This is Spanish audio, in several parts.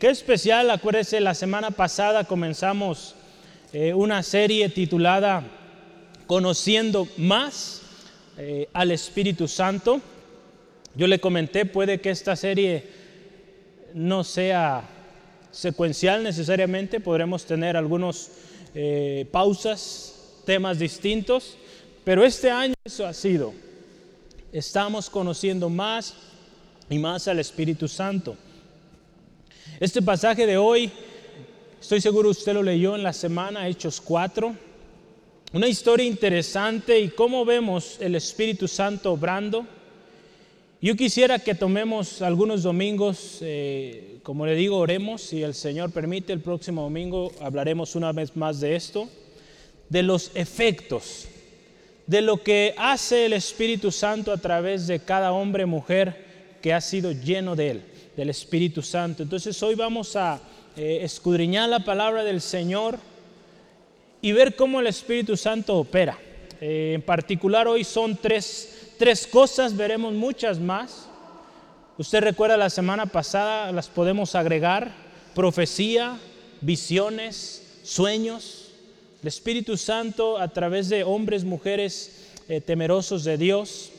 qué especial, acuérdese, la semana pasada comenzamos eh, una serie titulada Conociendo más eh, al Espíritu Santo. Yo le comenté, puede que esta serie no sea secuencial necesariamente, podremos tener algunos eh, pausas, temas distintos, pero este año eso ha sido. Estamos conociendo más y más al Espíritu Santo. Este pasaje de hoy, estoy seguro usted lo leyó en la semana, Hechos 4, una historia interesante y cómo vemos el Espíritu Santo obrando. Yo quisiera que tomemos algunos domingos, eh, como le digo, oremos, si el Señor permite, el próximo domingo hablaremos una vez más de esto, de los efectos, de lo que hace el Espíritu Santo a través de cada hombre, mujer, que ha sido lleno de Él, del Espíritu Santo. Entonces hoy vamos a eh, escudriñar la palabra del Señor y ver cómo el Espíritu Santo opera. Eh, en particular hoy son tres, tres cosas, veremos muchas más. Usted recuerda la semana pasada, las podemos agregar, profecía, visiones, sueños. El Espíritu Santo a través de hombres, mujeres eh, temerosos de Dios,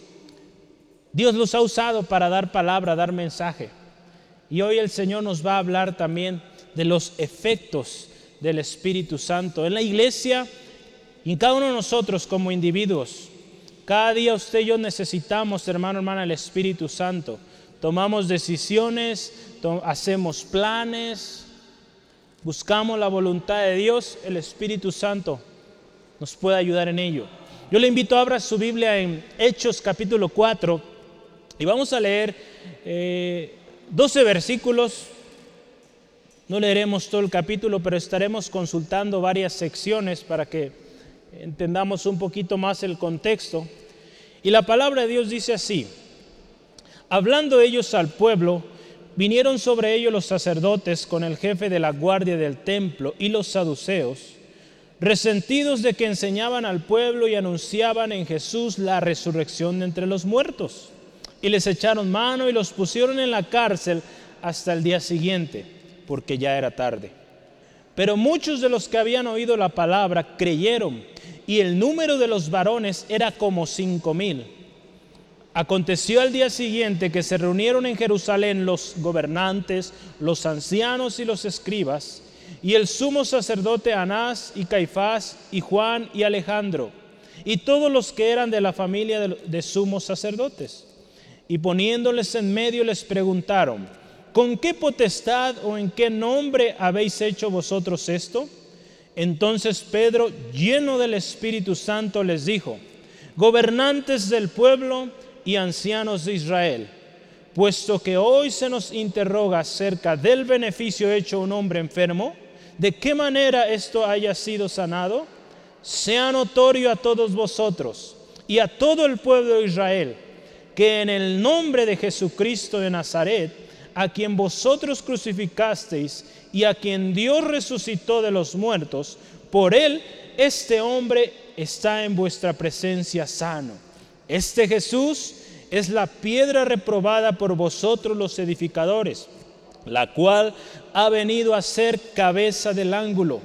Dios los ha usado para dar palabra, dar mensaje. Y hoy el Señor nos va a hablar también de los efectos del Espíritu Santo en la iglesia y en cada uno de nosotros como individuos. Cada día usted y yo necesitamos, hermano, hermana, el Espíritu Santo. Tomamos decisiones, hacemos planes, buscamos la voluntad de Dios, el Espíritu Santo nos puede ayudar en ello. Yo le invito a abrir su Biblia en Hechos capítulo 4, y vamos a leer 12 eh, versículos. No leeremos todo el capítulo, pero estaremos consultando varias secciones para que entendamos un poquito más el contexto. Y la palabra de Dios dice así, hablando ellos al pueblo, vinieron sobre ellos los sacerdotes con el jefe de la guardia del templo y los saduceos, resentidos de que enseñaban al pueblo y anunciaban en Jesús la resurrección de entre los muertos y les echaron mano y los pusieron en la cárcel hasta el día siguiente, porque ya era tarde. Pero muchos de los que habían oído la palabra creyeron, y el número de los varones era como cinco mil. Aconteció al día siguiente que se reunieron en Jerusalén los gobernantes, los ancianos y los escribas, y el sumo sacerdote Anás y Caifás y Juan y Alejandro, y todos los que eran de la familia de sumos sacerdotes y poniéndoles en medio les preguntaron, ¿con qué potestad o en qué nombre habéis hecho vosotros esto? Entonces Pedro, lleno del Espíritu Santo, les dijo, gobernantes del pueblo y ancianos de Israel, puesto que hoy se nos interroga acerca del beneficio hecho a un hombre enfermo, de qué manera esto haya sido sanado, sea notorio a todos vosotros y a todo el pueblo de Israel que en el nombre de Jesucristo de Nazaret, a quien vosotros crucificasteis y a quien Dios resucitó de los muertos, por él este hombre está en vuestra presencia sano. Este Jesús es la piedra reprobada por vosotros los edificadores, la cual ha venido a ser cabeza del ángulo.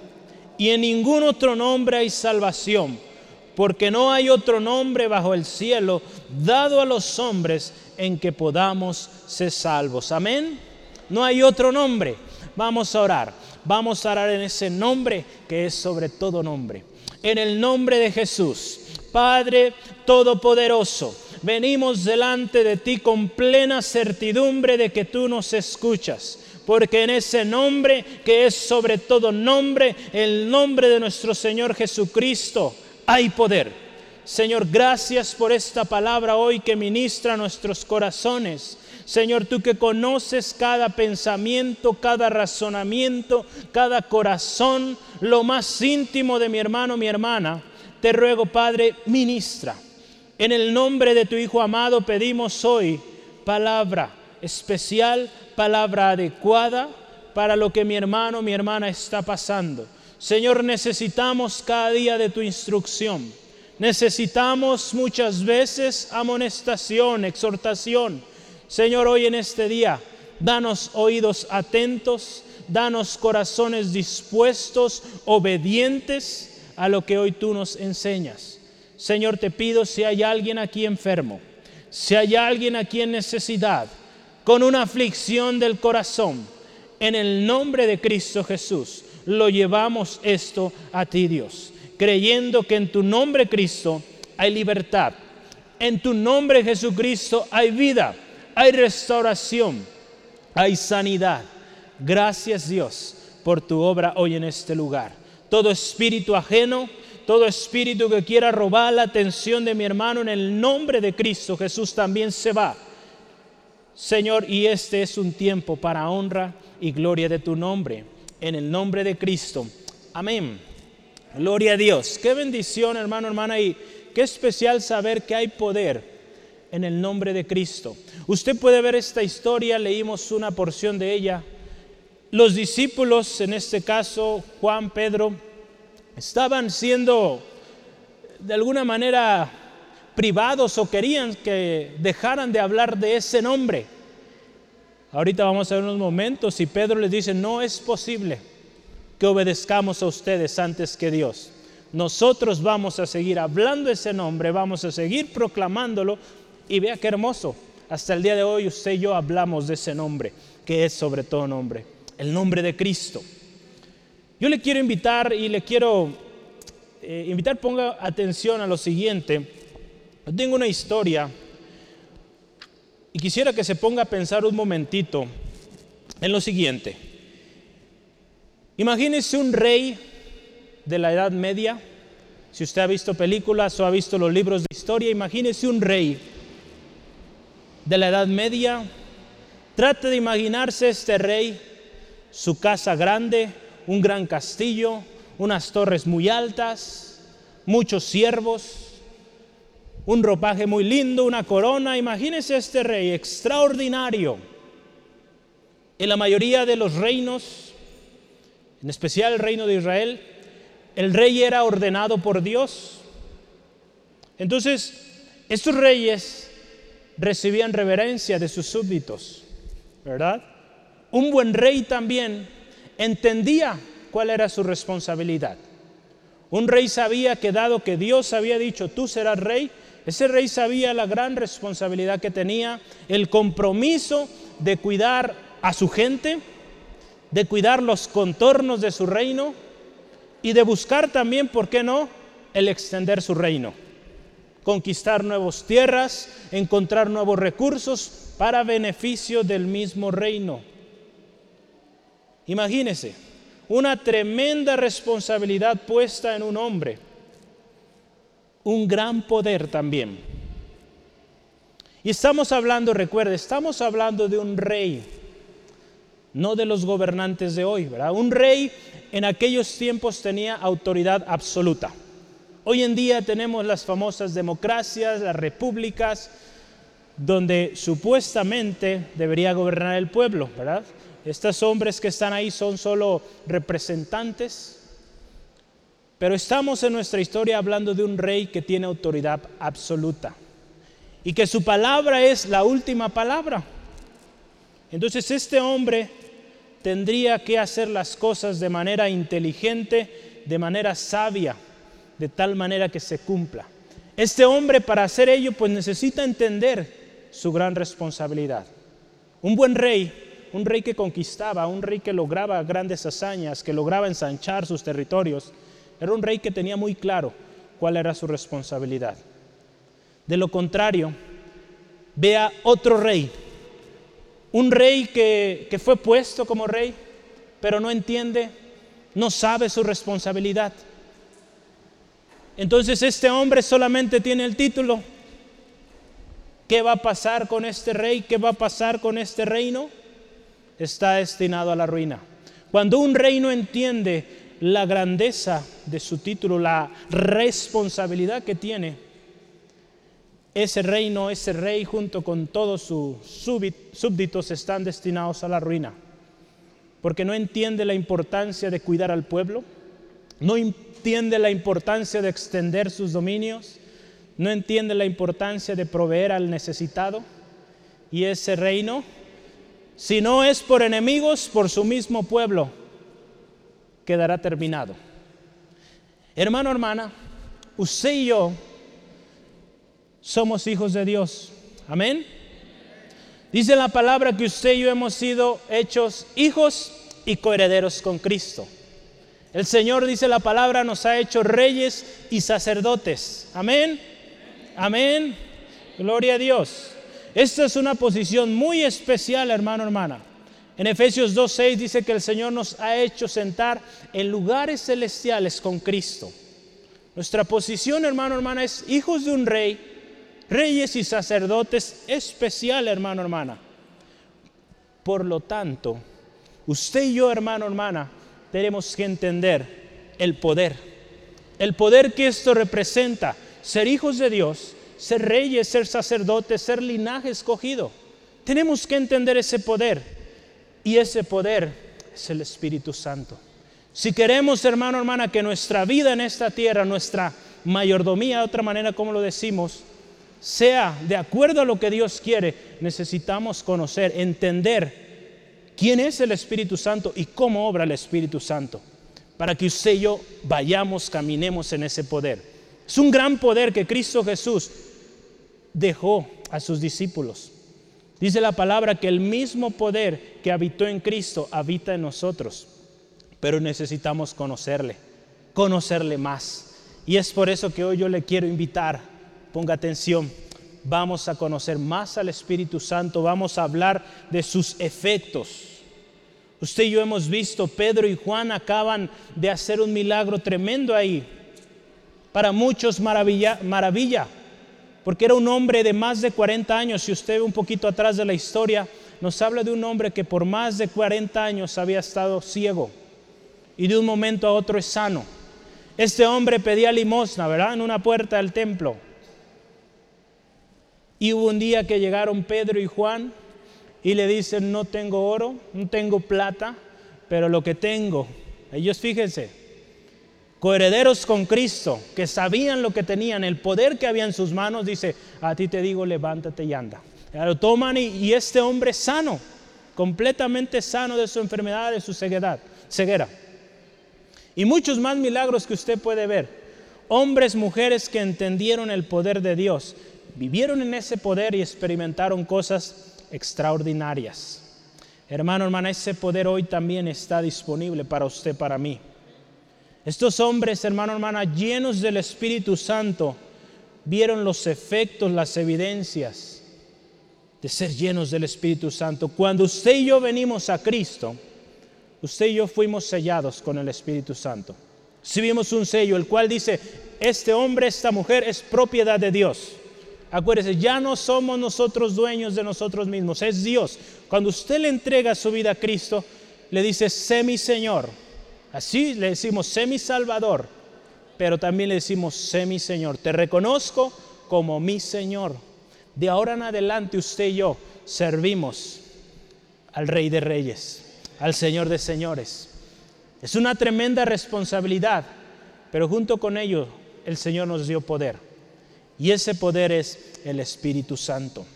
Y en ningún otro nombre hay salvación porque no hay otro nombre bajo el cielo dado a los hombres en que podamos ser salvos. Amén. No hay otro nombre. Vamos a orar. Vamos a orar en ese nombre que es sobre todo nombre. En el nombre de Jesús, Padre Todopoderoso, venimos delante de ti con plena certidumbre de que tú nos escuchas porque en ese nombre que es sobre todo nombre, el nombre de nuestro Señor Jesucristo, hay poder. Señor, gracias por esta palabra hoy que ministra nuestros corazones. Señor, tú que conoces cada pensamiento, cada razonamiento, cada corazón, lo más íntimo de mi hermano, mi hermana, te ruego, Padre, ministra. En el nombre de tu Hijo amado pedimos hoy palabra especial, palabra adecuada para lo que mi hermano, mi hermana está pasando. Señor, necesitamos cada día de tu instrucción. Necesitamos muchas veces amonestación, exhortación. Señor, hoy en este día danos oídos atentos, danos corazones dispuestos, obedientes a lo que hoy tú nos enseñas. Señor, te pido si hay alguien aquí enfermo, si hay alguien aquí en necesidad, con una aflicción del corazón, en el nombre de Cristo Jesús, lo llevamos esto a ti, Dios, creyendo que en tu nombre, Cristo, hay libertad. En tu nombre, Jesucristo, hay vida, hay restauración, hay sanidad. Gracias, Dios, por tu obra hoy en este lugar. Todo espíritu ajeno, todo espíritu que quiera robar la atención de mi hermano en el nombre de Cristo Jesús también se va. Señor, y este es un tiempo para honra y gloria de tu nombre. En el nombre de Cristo. Amén. Gloria a Dios. Qué bendición, hermano, hermana, y qué especial saber que hay poder en el nombre de Cristo. Usted puede ver esta historia, leímos una porción de ella. Los discípulos, en este caso Juan, Pedro, estaban siendo de alguna manera privados o querían que dejaran de hablar de ese nombre. Ahorita vamos a ver unos momentos y Pedro les dice, no es posible que obedezcamos a ustedes antes que Dios. Nosotros vamos a seguir hablando ese nombre, vamos a seguir proclamándolo y vea qué hermoso. Hasta el día de hoy usted y yo hablamos de ese nombre, que es sobre todo nombre, el nombre de Cristo. Yo le quiero invitar y le quiero eh, invitar, ponga atención a lo siguiente. Tengo una historia y quisiera que se ponga a pensar un momentito en lo siguiente. Imagínese un rey de la Edad Media. Si usted ha visto películas o ha visto los libros de historia, imagínese un rey de la Edad Media. Trate de imaginarse este rey, su casa grande, un gran castillo, unas torres muy altas, muchos siervos, un ropaje muy lindo, una corona. Imagínese este rey extraordinario. En la mayoría de los reinos, en especial el reino de Israel, el rey era ordenado por Dios. Entonces, estos reyes recibían reverencia de sus súbditos, ¿verdad? Un buen rey también entendía cuál era su responsabilidad. Un rey sabía que dado que Dios había dicho, tú serás rey, ese rey sabía la gran responsabilidad que tenía, el compromiso de cuidar a su gente, de cuidar los contornos de su reino y de buscar también, ¿por qué no?, el extender su reino. Conquistar nuevas tierras, encontrar nuevos recursos para beneficio del mismo reino. Imagínese, una tremenda responsabilidad puesta en un hombre, un gran poder también. Y estamos hablando, recuerde, estamos hablando de un rey, no de los gobernantes de hoy, ¿verdad? Un rey en aquellos tiempos tenía autoridad absoluta. Hoy en día tenemos las famosas democracias, las repúblicas, donde supuestamente debería gobernar el pueblo, ¿verdad? Estos hombres que están ahí son solo representantes, pero estamos en nuestra historia hablando de un rey que tiene autoridad absoluta y que su palabra es la última palabra. Entonces este hombre tendría que hacer las cosas de manera inteligente, de manera sabia, de tal manera que se cumpla. Este hombre para hacer ello pues necesita entender su gran responsabilidad. Un buen rey un rey que conquistaba, un rey que lograba grandes hazañas, que lograba ensanchar sus territorios, era un rey que tenía muy claro cuál era su responsabilidad. De lo contrario, vea otro rey, un rey que, que fue puesto como rey, pero no entiende, no sabe su responsabilidad. Entonces este hombre solamente tiene el título. ¿Qué va a pasar con este rey? ¿Qué va a pasar con este reino? está destinado a la ruina. Cuando un rey no entiende la grandeza de su título, la responsabilidad que tiene, ese reino, ese rey junto con todos sus súbditos están destinados a la ruina. Porque no entiende la importancia de cuidar al pueblo, no entiende la importancia de extender sus dominios, no entiende la importancia de proveer al necesitado. Y ese reino si no es por enemigos, por su mismo pueblo, quedará terminado. Hermano, hermana, usted y yo somos hijos de Dios. Amén. Dice la palabra que usted y yo hemos sido hechos hijos y coherederos con Cristo. El Señor, dice la palabra, nos ha hecho reyes y sacerdotes. Amén. Amén. Gloria a Dios. Esta es una posición muy especial, hermano, hermana. En Efesios 2.6 dice que el Señor nos ha hecho sentar en lugares celestiales con Cristo. Nuestra posición, hermano, hermana, es hijos de un rey, reyes y sacerdotes especial, hermano, hermana. Por lo tanto, usted y yo, hermano, hermana, tenemos que entender el poder. El poder que esto representa, ser hijos de Dios, ser reyes, ser sacerdotes, ser linaje escogido. Tenemos que entender ese poder. Y ese poder es el Espíritu Santo. Si queremos, hermano, hermana, que nuestra vida en esta tierra, nuestra mayordomía, de otra manera como lo decimos, sea de acuerdo a lo que Dios quiere, necesitamos conocer, entender quién es el Espíritu Santo y cómo obra el Espíritu Santo, para que usted y yo vayamos, caminemos en ese poder. Es un gran poder que Cristo Jesús dejó a sus discípulos. Dice la palabra que el mismo poder que habitó en Cristo habita en nosotros, pero necesitamos conocerle, conocerle más. Y es por eso que hoy yo le quiero invitar, ponga atención, vamos a conocer más al Espíritu Santo, vamos a hablar de sus efectos. Usted y yo hemos visto, Pedro y Juan acaban de hacer un milagro tremendo ahí. Para muchos maravilla, maravilla porque era un hombre de más de 40 años. Si usted ve un poquito atrás de la historia, nos habla de un hombre que por más de 40 años había estado ciego y de un momento a otro es sano. Este hombre pedía limosna, ¿verdad? En una puerta del templo. Y hubo un día que llegaron Pedro y Juan y le dicen, no tengo oro, no tengo plata, pero lo que tengo, ellos fíjense, coherederos con Cristo, que sabían lo que tenían, el poder que había en sus manos, dice, a ti te digo, levántate y anda. Lo toman y, este hombre sano, completamente sano de su enfermedad, de su ceguedad, ceguera. Y muchos más milagros que usted puede ver. Hombres, mujeres que entendieron el poder de Dios, vivieron en ese poder y experimentaron cosas extraordinarias. Hermano, hermana, ese poder hoy también está disponible para usted, para mí. Estos hombres, hermano, hermana, llenos del Espíritu Santo, vieron los efectos, las evidencias de ser llenos del Espíritu Santo. Cuando usted y yo venimos a Cristo, usted y yo fuimos sellados con el Espíritu Santo. Si vimos un sello, el cual dice, este hombre, esta mujer es propiedad de Dios. Acuérdese, ya no somos nosotros dueños de nosotros mismos, es Dios. Cuando usted le entrega su vida a Cristo, le dice, sé mi Señor, Así le decimos, sé mi Salvador, pero también le decimos, sé mi Señor. Te reconozco como mi Señor. De ahora en adelante usted y yo servimos al Rey de Reyes, al Señor de Señores. Es una tremenda responsabilidad, pero junto con ello el Señor nos dio poder. Y ese poder es el Espíritu Santo.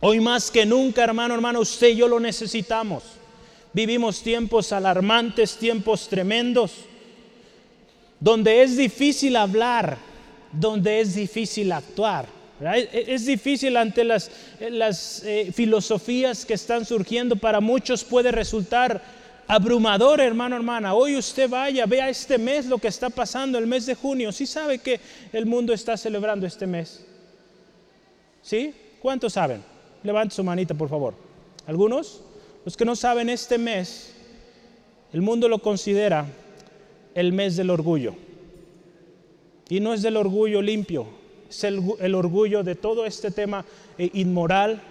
Hoy más que nunca, hermano, hermano, usted y yo lo necesitamos. Vivimos tiempos alarmantes, tiempos tremendos, donde es difícil hablar, donde es difícil actuar. Es difícil ante las, las eh, filosofías que están surgiendo, para muchos puede resultar abrumador, hermano, hermana. Hoy usted vaya, vea este mes lo que está pasando, el mes de junio. ¿Sí sabe que el mundo está celebrando este mes? ¿Sí? ¿Cuántos saben? Levante su manita, por favor. ¿Algunos? Los que no saben, este mes, el mundo lo considera el mes del orgullo. Y no es del orgullo limpio, es el, orgullo de todo este tema eh, inmoral,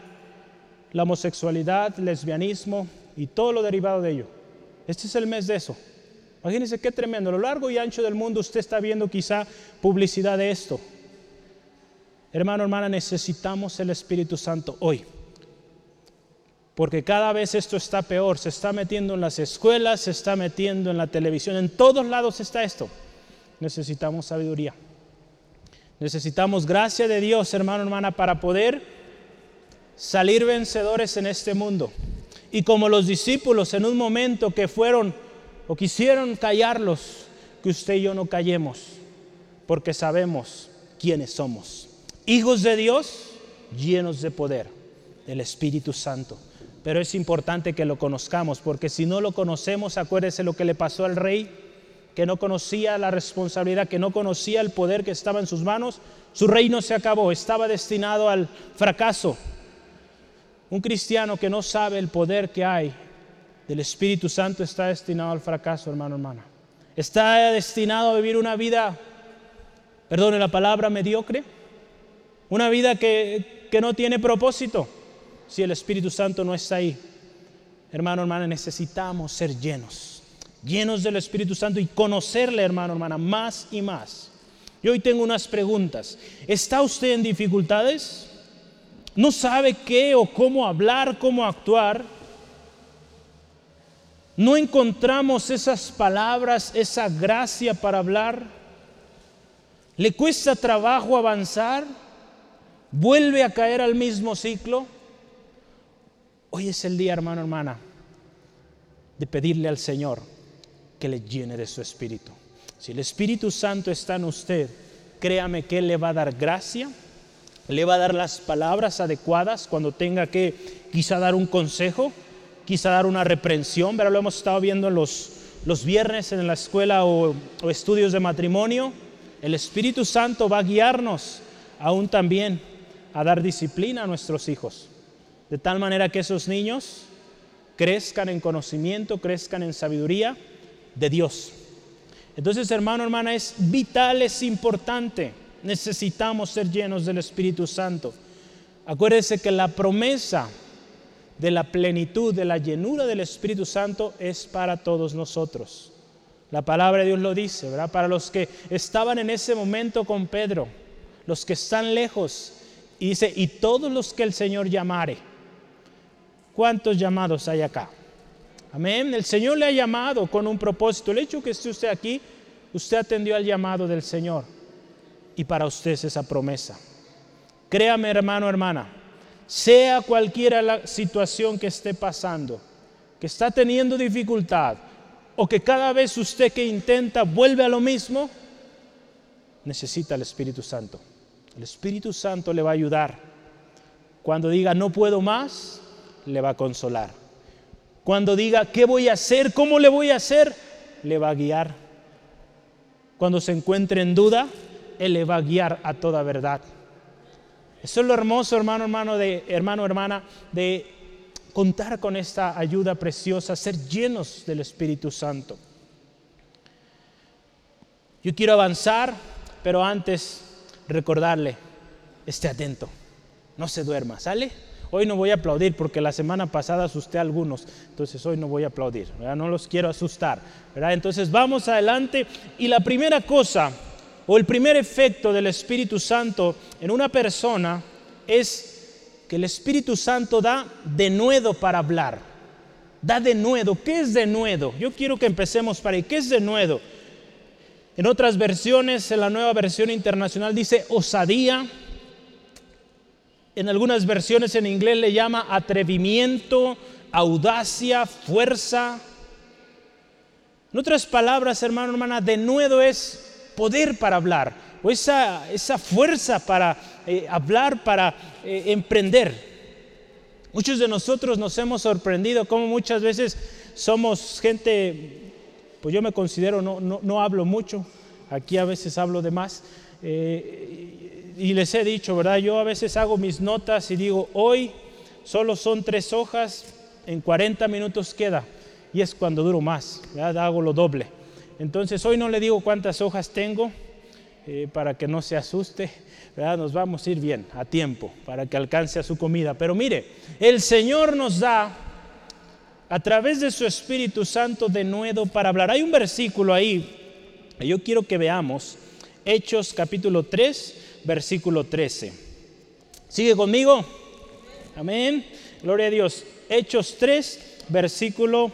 la homosexualidad, lesbianismo y todo lo derivado de ello. Este es el mes de eso. Imagínense qué tremendo. A lo largo y ancho del mundo usted está viendo quizá publicidad de esto. Hermano, hermana, necesitamos el Espíritu Santo hoy porque cada vez esto está peor, se está metiendo en las escuelas, se está metiendo en la televisión, en todos lados está esto. Necesitamos sabiduría. Necesitamos gracia de Dios, hermano, hermana, para poder salir vencedores en este mundo. Y como los discípulos en un momento que fueron o quisieron callarlos, que usted y yo no callemos, porque sabemos quiénes somos. Hijos de Dios llenos de poder, del Espíritu Santo. Pero es importante que lo conozcamos, porque si no lo conocemos, acuérdese lo que le pasó al rey, que no conocía la responsabilidad, que no conocía el poder que estaba en sus manos, su reino se acabó, estaba destinado al fracaso. Un cristiano que no sabe el poder que hay del Espíritu Santo está destinado al fracaso, hermano, hermana. Está destinado a vivir una vida, perdone la palabra, mediocre, una vida que, que no tiene propósito si el Espíritu Santo no está ahí. Hermano, hermana, necesitamos ser llenos, llenos del Espíritu Santo y conocerle, hermano, hermana, más y más. Y hoy tengo unas preguntas. ¿Está usted en dificultades? no sabe qué o cómo hablar, cómo actuar, no encontramos esas palabras, esa gracia para hablar, le cuesta trabajo avanzar, vuelve a caer al mismo ciclo. Hoy es el día, hermano, hermana, de pedirle al Señor que le llene de su espíritu. Si el Espíritu Santo está en usted, créame que Él le va a dar gracia le va a dar las palabras adecuadas cuando tenga que quizá dar un consejo, quizá dar una reprensión, pero lo hemos estado viendo los, los viernes en la escuela o estudios de matrimonio. El Espíritu Santo va a guiarnos aún también a dar disciplina a nuestros hijos, de tal manera que esos niños crezcan en conocimiento, crezcan en sabiduría de Dios. Entonces, hermano, hermana, es vital, es importante necesitamos ser llenos del Espíritu Santo. Acuérdese que la promesa de la plenitud, de la llenura del Espíritu Santo es para todos nosotros. La palabra de Dios lo dice, ¿verdad? Para los que estaban en ese momento con Pedro, los que están lejos, y dice, y todos los que el Señor llamare. ¿Cuántos llamados hay acá? Amén. El Señor le ha llamado con un propósito. El hecho que esté usted aquí, usted atendió al llamado del Señor y para usted esa promesa. Créame hermano, hermana, sea cualquiera la situación que esté pasando, que está teniendo dificultad o que cada vez usted que intenta vuelve a lo mismo, necesita el Espíritu Santo. El Espíritu Santo le va a ayudar. Cuando diga no puedo más, le va a consolar. Cuando diga qué voy a hacer, cómo le voy a hacer, le va a guiar. Cuando se encuentre en duda, él le va a guiar a toda verdad. Eso es lo hermoso, hermano, hermano, de, hermano, hermana, de contar con esta ayuda preciosa, ser llenos del Espíritu Santo. Yo quiero avanzar, pero antes recordarle, esté atento, no se duerma, ¿sale? Hoy no voy a aplaudir porque la semana pasada asusté a algunos, entonces hoy no voy a aplaudir, no los quiero asustar. Entonces vamos adelante y la primera cosa o el primer efecto del Espíritu Santo en una persona es que el Espíritu Santo da denuedo para hablar. Da denuedo. ¿Qué es denuedo? Yo quiero que empecemos para ahí. ¿Qué es denuedo? En otras versiones, en la nueva versión internacional dice osadía. En algunas versiones en inglés le llama atrevimiento, audacia, fuerza. En otras palabras, hermano, hermana, denuedo es poder para hablar, o esa, esa fuerza para eh, hablar, para eh, emprender. Muchos de nosotros nos hemos sorprendido como muchas veces somos gente, pues yo me considero, no, no, hablo mucho, aquí a veces hablo de más, eh, y les he dicho, ¿verdad? Yo a veces hago mis notas y digo, hoy solo son tres hojas, en 40 minutos queda, y es cuando duro más, ¿verdad? hago lo doble. Entonces hoy no le digo cuántas hojas tengo eh, para que no se asuste, ¿verdad? nos vamos a ir bien a tiempo para que alcance a su comida. Pero mire, el Señor nos da a través de su Espíritu Santo de nuevo para hablar. Hay un versículo ahí, yo quiero que veamos, Hechos capítulo 3, versículo 13. ¿Sigue conmigo? Amén. Gloria a Dios. Hechos 3, versículo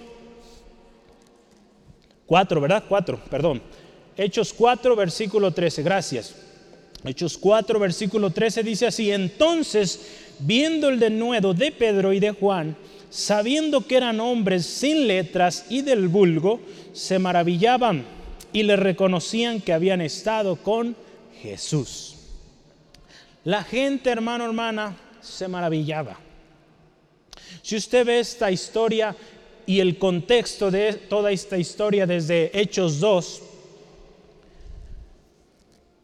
4, ¿verdad? 4, perdón. Hechos 4, versículo 13, gracias. Hechos 4, versículo 13 dice así, entonces, viendo el denuedo de Pedro y de Juan, sabiendo que eran hombres sin letras y del vulgo, se maravillaban y le reconocían que habían estado con Jesús. La gente, hermano, hermana, se maravillaba. Si usted ve esta historia y el contexto de toda esta historia desde Hechos 2,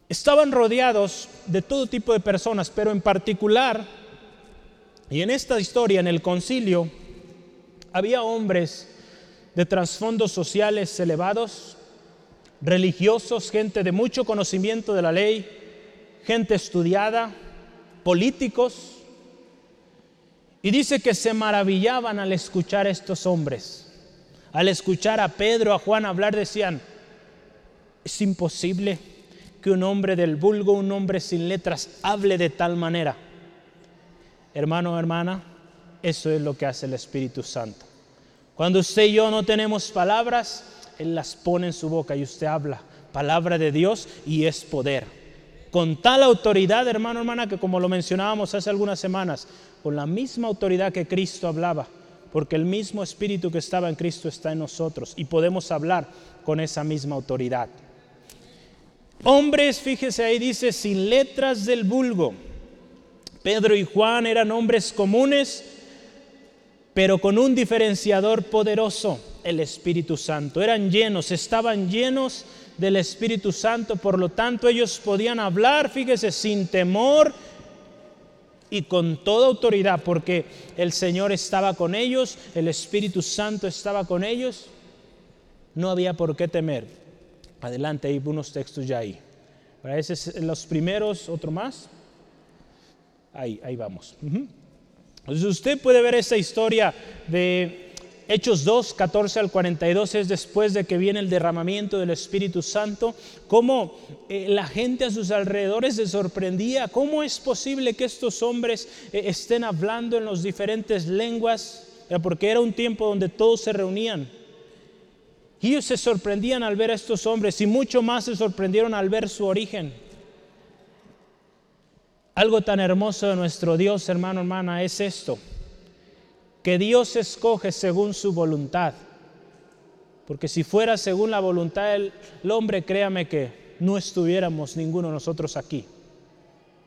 estaban rodeados de todo tipo de personas, pero en particular, y en esta historia, en el concilio, había hombres de trasfondos sociales elevados, religiosos, gente de mucho conocimiento de la ley, gente estudiada, políticos, y dice que se maravillaban al escuchar a estos hombres. Al escuchar a Pedro, a Juan hablar, decían, es imposible que un hombre del vulgo, un hombre sin letras, hable de tal manera. Hermano, hermana, eso es lo que hace el Espíritu Santo. Cuando usted y yo no tenemos palabras, Él las pone en su boca y usted habla. Palabra de Dios y es poder. Con tal autoridad, hermano, hermana, que como lo mencionábamos hace algunas semanas, con la misma autoridad que Cristo hablaba, porque el mismo Espíritu que estaba en Cristo está en nosotros y podemos hablar con esa misma autoridad. Hombres, fíjese ahí dice, sin letras del vulgo. Pedro y Juan eran hombres comunes, pero con un diferenciador poderoso, el Espíritu Santo. Eran llenos, estaban llenos del Espíritu Santo, por lo tanto ellos podían hablar, fíjese, sin temor y con toda autoridad, porque el Señor estaba con ellos, el Espíritu Santo estaba con ellos, no había por qué temer. Adelante, hay unos textos ya ahí. Para esos los primeros, otro más. Ahí, ahí vamos. Entonces usted puede ver esta historia de Hechos 2, 14 al 42 es después de que viene el derramamiento del Espíritu Santo, cómo eh, la gente a sus alrededores se sorprendía, cómo es posible que estos hombres eh, estén hablando en las diferentes lenguas, porque era un tiempo donde todos se reunían. Y ellos se sorprendían al ver a estos hombres y mucho más se sorprendieron al ver su origen. Algo tan hermoso de nuestro Dios, hermano, hermana, es esto que Dios escoge según su voluntad. Porque si fuera según la voluntad del hombre, créame que no estuviéramos ninguno de nosotros aquí.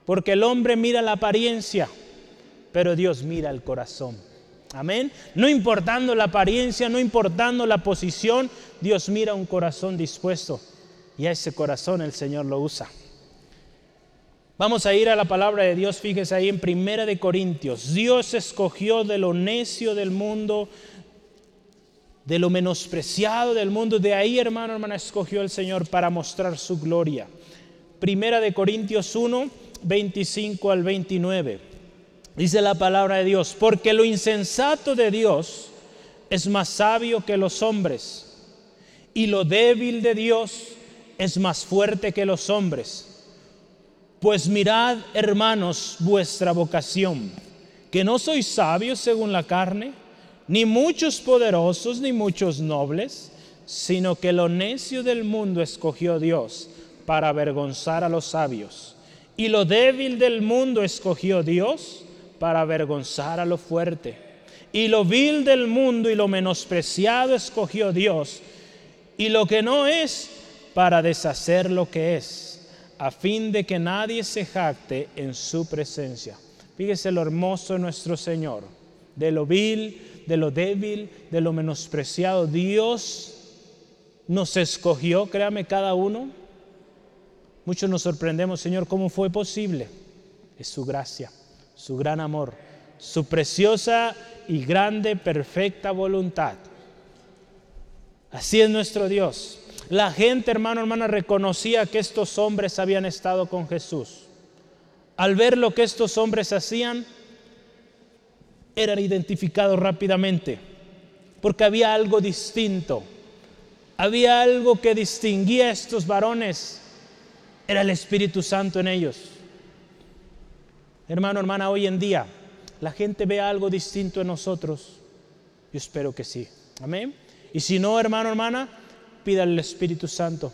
Porque el hombre mira la apariencia, pero Dios mira el corazón. Amén. No importando la apariencia, no importando la posición, Dios mira un corazón dispuesto. Y a ese corazón el Señor lo usa. Vamos a ir a la palabra de Dios, fíjese ahí en Primera de Corintios. Dios escogió de lo necio del mundo, de lo menospreciado del mundo, de ahí, hermano, hermana, escogió el Señor para mostrar su gloria. Primera de Corintios 1, 25 al 29. Dice la palabra de Dios, porque lo insensato de Dios es más sabio que los hombres, y lo débil de Dios es más fuerte que los hombres. Pues mirad, hermanos, vuestra vocación, que no sois sabios según la carne, ni muchos poderosos, ni muchos nobles, sino que lo necio del mundo escogió Dios para avergonzar a los sabios. Y lo débil del mundo escogió Dios para avergonzar a lo fuerte. Y lo vil del mundo y lo menospreciado escogió Dios. Y lo que no es para deshacer lo que es a fin de que nadie se jacte en su presencia. Fíjese lo hermoso de nuestro Señor, de lo vil, de lo débil, de lo menospreciado. Dios nos escogió, créame cada uno. Muchos nos sorprendemos, Señor, ¿cómo fue posible? Es su gracia, su gran amor, su preciosa y grande, perfecta voluntad. Así es nuestro Dios. La gente, hermano, hermana, reconocía que estos hombres habían estado con Jesús. Al ver lo que estos hombres hacían, eran identificados rápidamente, porque había algo distinto. Había algo que distinguía a estos varones. Era el Espíritu Santo en ellos. Hermano, hermana, hoy en día la gente ve algo distinto en nosotros. Yo espero que sí. Amén. Y si no, hermano, hermana, pida al Espíritu Santo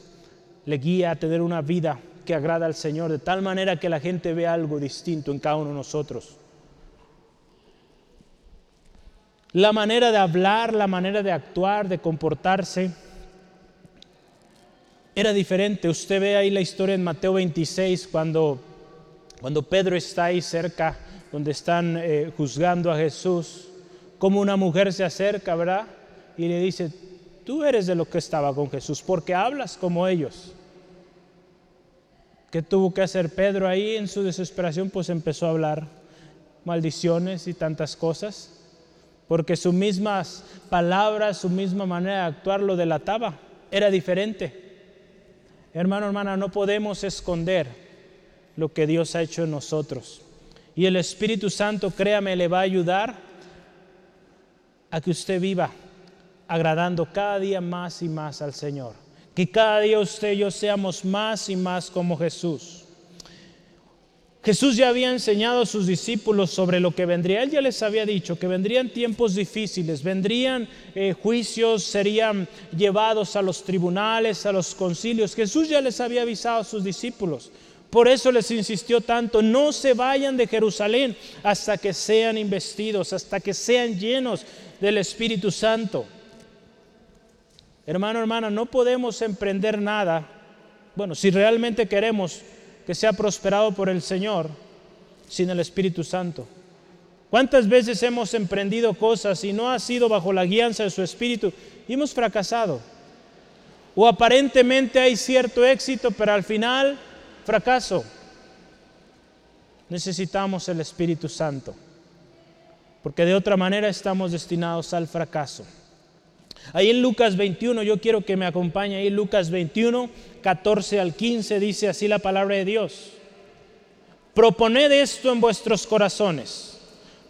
le guía a tener una vida que agrada al Señor, de tal manera que la gente vea algo distinto en cada uno de nosotros. La manera de hablar, la manera de actuar, de comportarse, era diferente. Usted ve ahí la historia en Mateo 26, cuando, cuando Pedro está ahí cerca, donde están eh, juzgando a Jesús, como una mujer se acerca, ¿verdad? Y le dice, tú eres de lo que estaba con Jesús, porque hablas como ellos. ¿Qué tuvo que hacer Pedro ahí en su desesperación? Pues empezó a hablar maldiciones y tantas cosas, porque sus mismas palabras, su misma manera de actuar lo delataba, era diferente. Hermano, hermana, no podemos esconder lo que Dios ha hecho en nosotros. Y el Espíritu Santo, créame, le va a ayudar a que usted viva agradando cada día más y más al Señor. Que cada día usted y yo seamos más y más como Jesús. Jesús ya había enseñado a sus discípulos sobre lo que vendría. Él ya les había dicho que vendrían tiempos difíciles, vendrían eh, juicios, serían llevados a los tribunales, a los concilios. Jesús ya les había avisado a sus discípulos. Por eso les insistió tanto, no se vayan de Jerusalén hasta que sean investidos, hasta que sean llenos del Espíritu Santo. Hermano, hermana, no podemos emprender nada. Bueno, si realmente queremos que sea prosperado por el Señor sin el Espíritu Santo. ¿Cuántas veces hemos emprendido cosas y no ha sido bajo la guianza de su Espíritu y hemos fracasado? O aparentemente hay cierto éxito, pero al final fracaso. Necesitamos el Espíritu Santo, porque de otra manera estamos destinados al fracaso. Ahí en Lucas 21, yo quiero que me acompañe ahí, Lucas 21, 14 al 15, dice así la palabra de Dios. Proponed esto en vuestros corazones.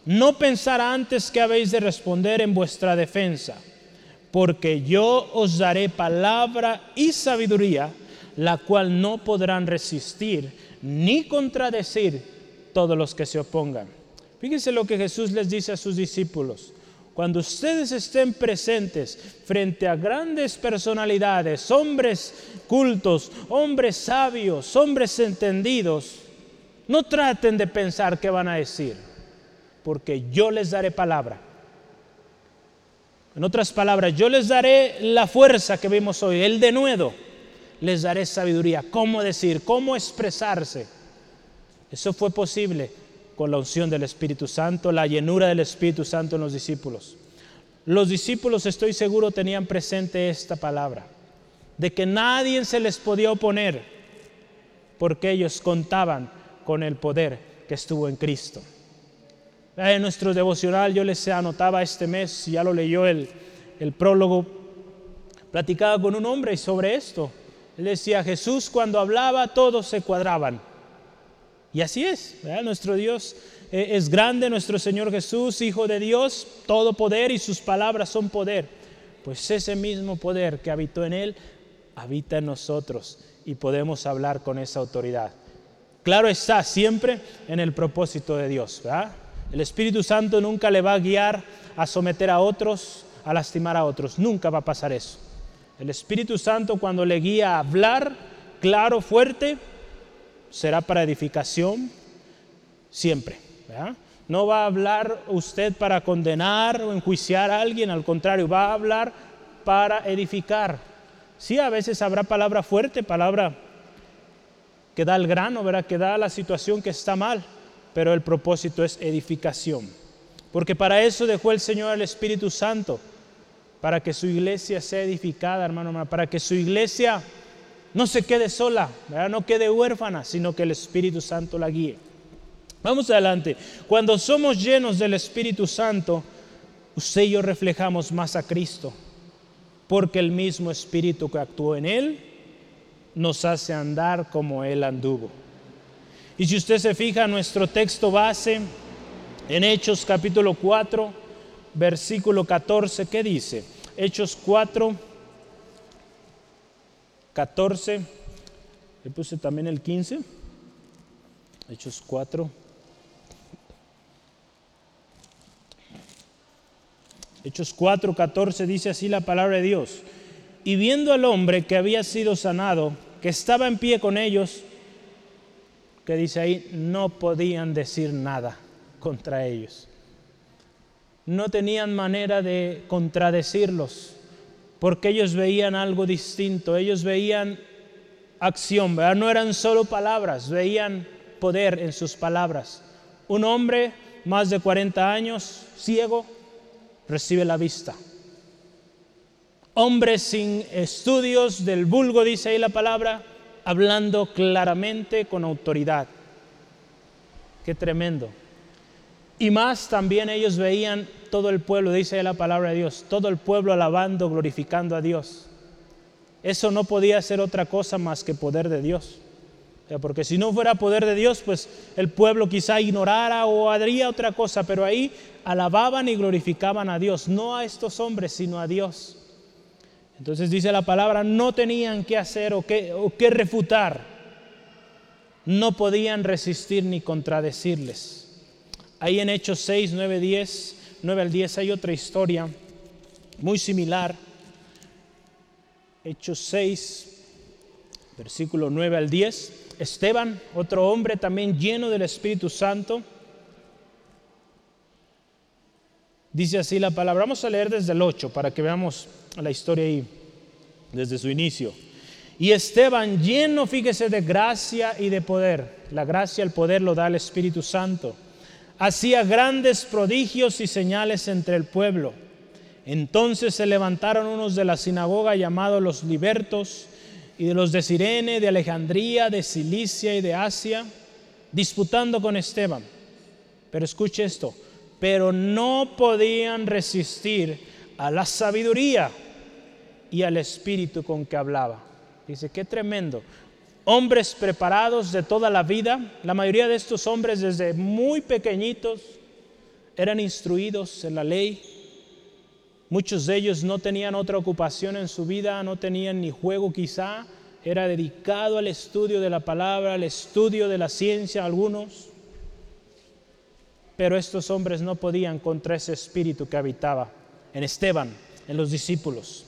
No pensar antes que habéis de responder en vuestra defensa, porque yo os daré palabra y sabiduría, la cual no podrán resistir ni contradecir todos los que se opongan. Fíjense lo que Jesús les dice a sus discípulos. Cuando ustedes estén presentes frente a grandes personalidades, hombres cultos, hombres sabios, hombres entendidos, no traten de pensar qué van a decir, porque yo les daré palabra. En otras palabras, yo les daré la fuerza que vimos hoy, el denuedo, les daré sabiduría, cómo decir, cómo expresarse. Eso fue posible con la unción del Espíritu Santo, la llenura del Espíritu Santo en los discípulos. Los discípulos, estoy seguro, tenían presente esta palabra, de que nadie se les podía oponer, porque ellos contaban con el poder que estuvo en Cristo. En nuestro devocional yo les anotaba este mes, ya lo leyó el, el prólogo, platicaba con un hombre sobre esto. Él decía, Jesús cuando hablaba todos se cuadraban. Y así es, nuestro Dios eh, es grande, nuestro Señor Jesús, Hijo de Dios, todo poder y sus palabras son poder. Pues ese mismo poder que habitó en Él, habita en nosotros y podemos hablar con esa autoridad. Claro está, siempre en el propósito de Dios. El Espíritu Santo nunca le va a guiar a someter a otros, a lastimar a otros. Nunca va a pasar eso. El Espíritu Santo cuando le guía a hablar claro, fuerte, será para edificación siempre. No va a hablar usted para condenar o enjuiciar a alguien, al contrario, va a hablar para edificar. Sí, a veces habrá palabra fuerte, palabra que da el grano, ¿verdad? que da la situación que está mal, pero el propósito es edificación. Porque para eso dejó el Señor al Espíritu Santo, para que su iglesia sea edificada, hermano, para que su iglesia no se quede sola, no quede huérfana, sino que el Espíritu Santo la guíe. Vamos adelante. Cuando somos llenos del Espíritu Santo, usted y yo reflejamos más a Cristo, porque el mismo Espíritu que actuó en Él nos hace andar como Él anduvo. Y si usted se fija, nuestro texto base en Hechos capítulo 4, versículo 14, ¿qué dice? Hechos 4, 14, le puse también el 15, Hechos 4. Hechos 4, 14 dice así la palabra de Dios. Y viendo al hombre que había sido sanado, que estaba en pie con ellos, que dice ahí, no podían decir nada contra ellos. no tenían manera de contradecirlos, porque ellos veían algo distinto, ellos veían acción. No eran solo palabras, veían poder en sus palabras. Un hombre más de 40 años, ciego, recibe la vista. Hombre sin estudios del vulgo, dice ahí la palabra, hablando claramente con autoridad. Qué tremendo. Y más también ellos veían todo el pueblo, dice la palabra de Dios, todo el pueblo alabando, glorificando a Dios. Eso no podía ser otra cosa más que poder de Dios. Porque si no fuera poder de Dios, pues el pueblo quizá ignorara o haría otra cosa, pero ahí alababan y glorificaban a Dios, no a estos hombres, sino a Dios. Entonces dice la palabra, no tenían que hacer o qué, o qué refutar, no podían resistir ni contradecirles. Ahí en Hechos 6, 9, 10, 9 al 10 hay otra historia muy similar. Hechos 6, versículo 9 al 10. Esteban, otro hombre también lleno del Espíritu Santo. Dice así la palabra. Vamos a leer desde el 8 para que veamos la historia ahí, desde su inicio. Y Esteban, lleno, fíjese, de gracia y de poder. La gracia, el poder lo da el Espíritu Santo. Hacía grandes prodigios y señales entre el pueblo. Entonces se levantaron unos de la sinagoga llamados los libertos y de los de Sirene, de Alejandría, de Cilicia y de Asia, disputando con Esteban. Pero escuche esto, pero no podían resistir a la sabiduría y al espíritu con que hablaba. Dice, qué tremendo. Hombres preparados de toda la vida, la mayoría de estos hombres desde muy pequeñitos eran instruidos en la ley, Muchos de ellos no tenían otra ocupación en su vida, no tenían ni juego quizá, era dedicado al estudio de la palabra, al estudio de la ciencia algunos. Pero estos hombres no podían contra ese espíritu que habitaba en Esteban, en los discípulos.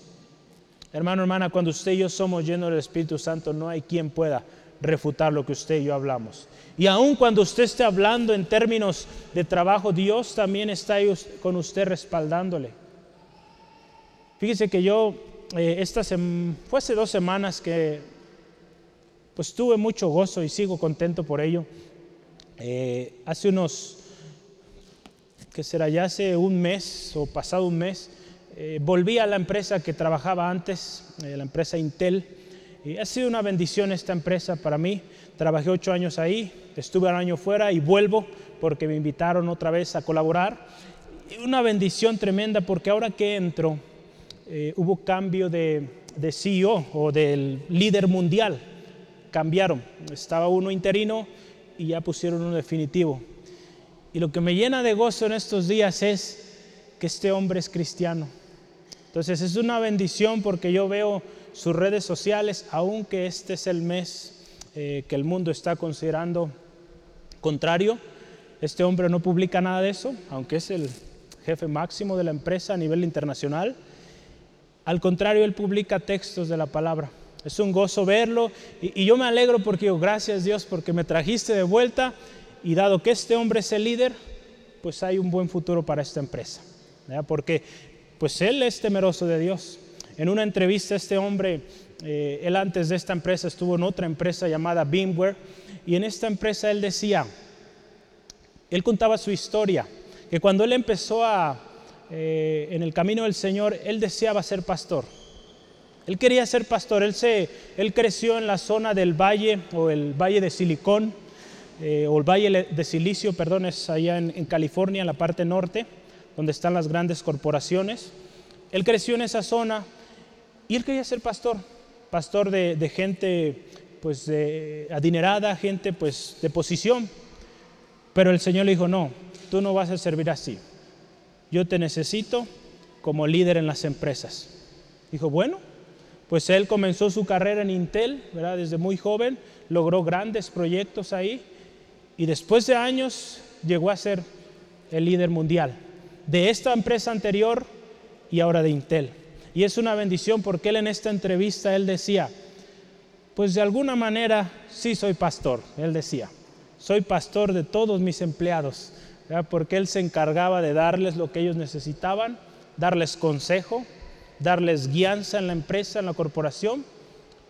Hermano, hermana, cuando usted y yo somos llenos del Espíritu Santo, no hay quien pueda refutar lo que usted y yo hablamos. Y aun cuando usted esté hablando en términos de trabajo, Dios también está ahí con usted respaldándole. Fíjese que yo, eh, esta fue hace dos semanas que pues tuve mucho gozo y sigo contento por ello. Eh, hace unos, que será ya hace un mes o pasado un mes, eh, volví a la empresa que trabajaba antes, la empresa Intel, y ha sido una bendición esta empresa para mí. Trabajé ocho años ahí, estuve un año fuera y vuelvo porque me invitaron otra vez a colaborar. Una bendición tremenda porque ahora que entro, eh, hubo cambio de, de CEO o del líder mundial. Cambiaron. Estaba uno interino y ya pusieron uno definitivo. Y lo que me llena de gozo en estos días es que este hombre es cristiano. Entonces es una bendición porque yo veo sus redes sociales, aunque este es el mes eh, que el mundo está considerando contrario. Este hombre no publica nada de eso, aunque es el jefe máximo de la empresa a nivel internacional. Al contrario, Él publica textos de la palabra. Es un gozo verlo y, yo me alegro porque digo, gracias Dios porque me trajiste de vuelta y dado que este hombre es el líder, pues hay un buen futuro para esta empresa. Porque pues Él es temeroso de Dios. En una entrevista este hombre, eh, él antes de esta empresa estuvo en otra empresa llamada Beamware y en esta empresa él decía, él contaba su historia, que cuando él empezó a, eh, en el camino del Señor, él deseaba ser pastor. Él quería ser pastor. Él, se, él creció en la zona del valle o el valle de Silicón, eh, o el valle de Silicio, perdón, es allá en, California, en la parte norte, donde están las grandes corporaciones. Él creció en esa zona y él quería ser pastor, pastor de, gente pues adinerada, gente pues de posición. Pero el Señor le dijo, no, tú no vas a servir así yo te necesito como líder en las empresas. Dijo, bueno, pues él comenzó su carrera en Intel, ¿verdad? Desde muy joven, logró grandes proyectos ahí y después de años llegó a ser el líder mundial de esta empresa anterior y ahora de Intel. Y es una bendición porque él en esta entrevista, él decía, pues de alguna manera sí soy pastor, él decía, soy pastor de todos mis empleados, porque Él se encargaba de darles lo que ellos necesitaban, darles consejo, darles guianza en la empresa, en la corporación.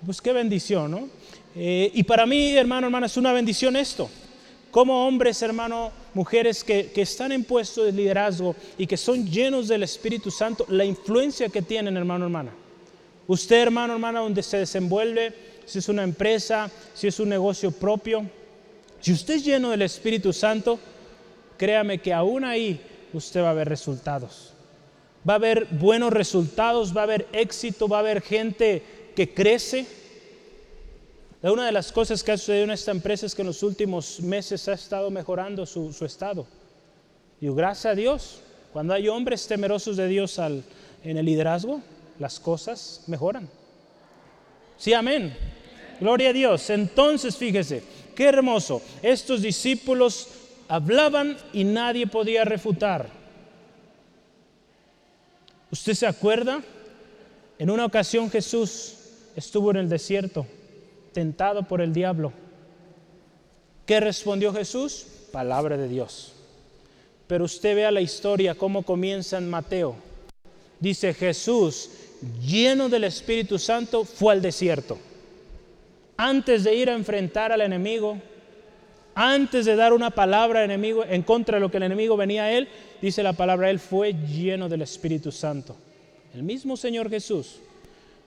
Pues qué bendición, ¿no? Eh, y para mí, hermano, hermana, es una bendición esto. Como hombres, hermano, mujeres que, que están en puesto de liderazgo y que son llenos del Espíritu Santo, la influencia que tienen, hermano, hermana. Usted, hermano, hermana, donde se desenvuelve, si es una empresa, si es un negocio propio, si usted es lleno del Espíritu Santo, créame que aún ahí usted va a ver resultados. Va a haber buenos resultados, va a haber éxito, va a haber gente que crece. Una de las cosas que ha sucedido en esta empresa es que en los últimos meses ha estado mejorando su, estado. Y gracias a Dios, cuando hay hombres temerosos de Dios en el liderazgo, las cosas mejoran. Sí, amén. Gloria a Dios. Entonces, fíjese, qué hermoso. Estos discípulos hablaban y nadie podía refutar. ¿Usted se acuerda? En una ocasión Jesús estuvo en el desierto, tentado por el diablo. ¿Qué respondió Jesús? Palabra de Dios. Pero usted vea la historia, cómo comienza en Mateo. Dice Jesús, lleno del Espíritu Santo, fue al desierto. Antes de ir a enfrentar al enemigo, antes de dar una palabra enemigo, en contra de lo que el enemigo venía a él, dice la palabra, él fue lleno del Espíritu Santo. El mismo Señor Jesús.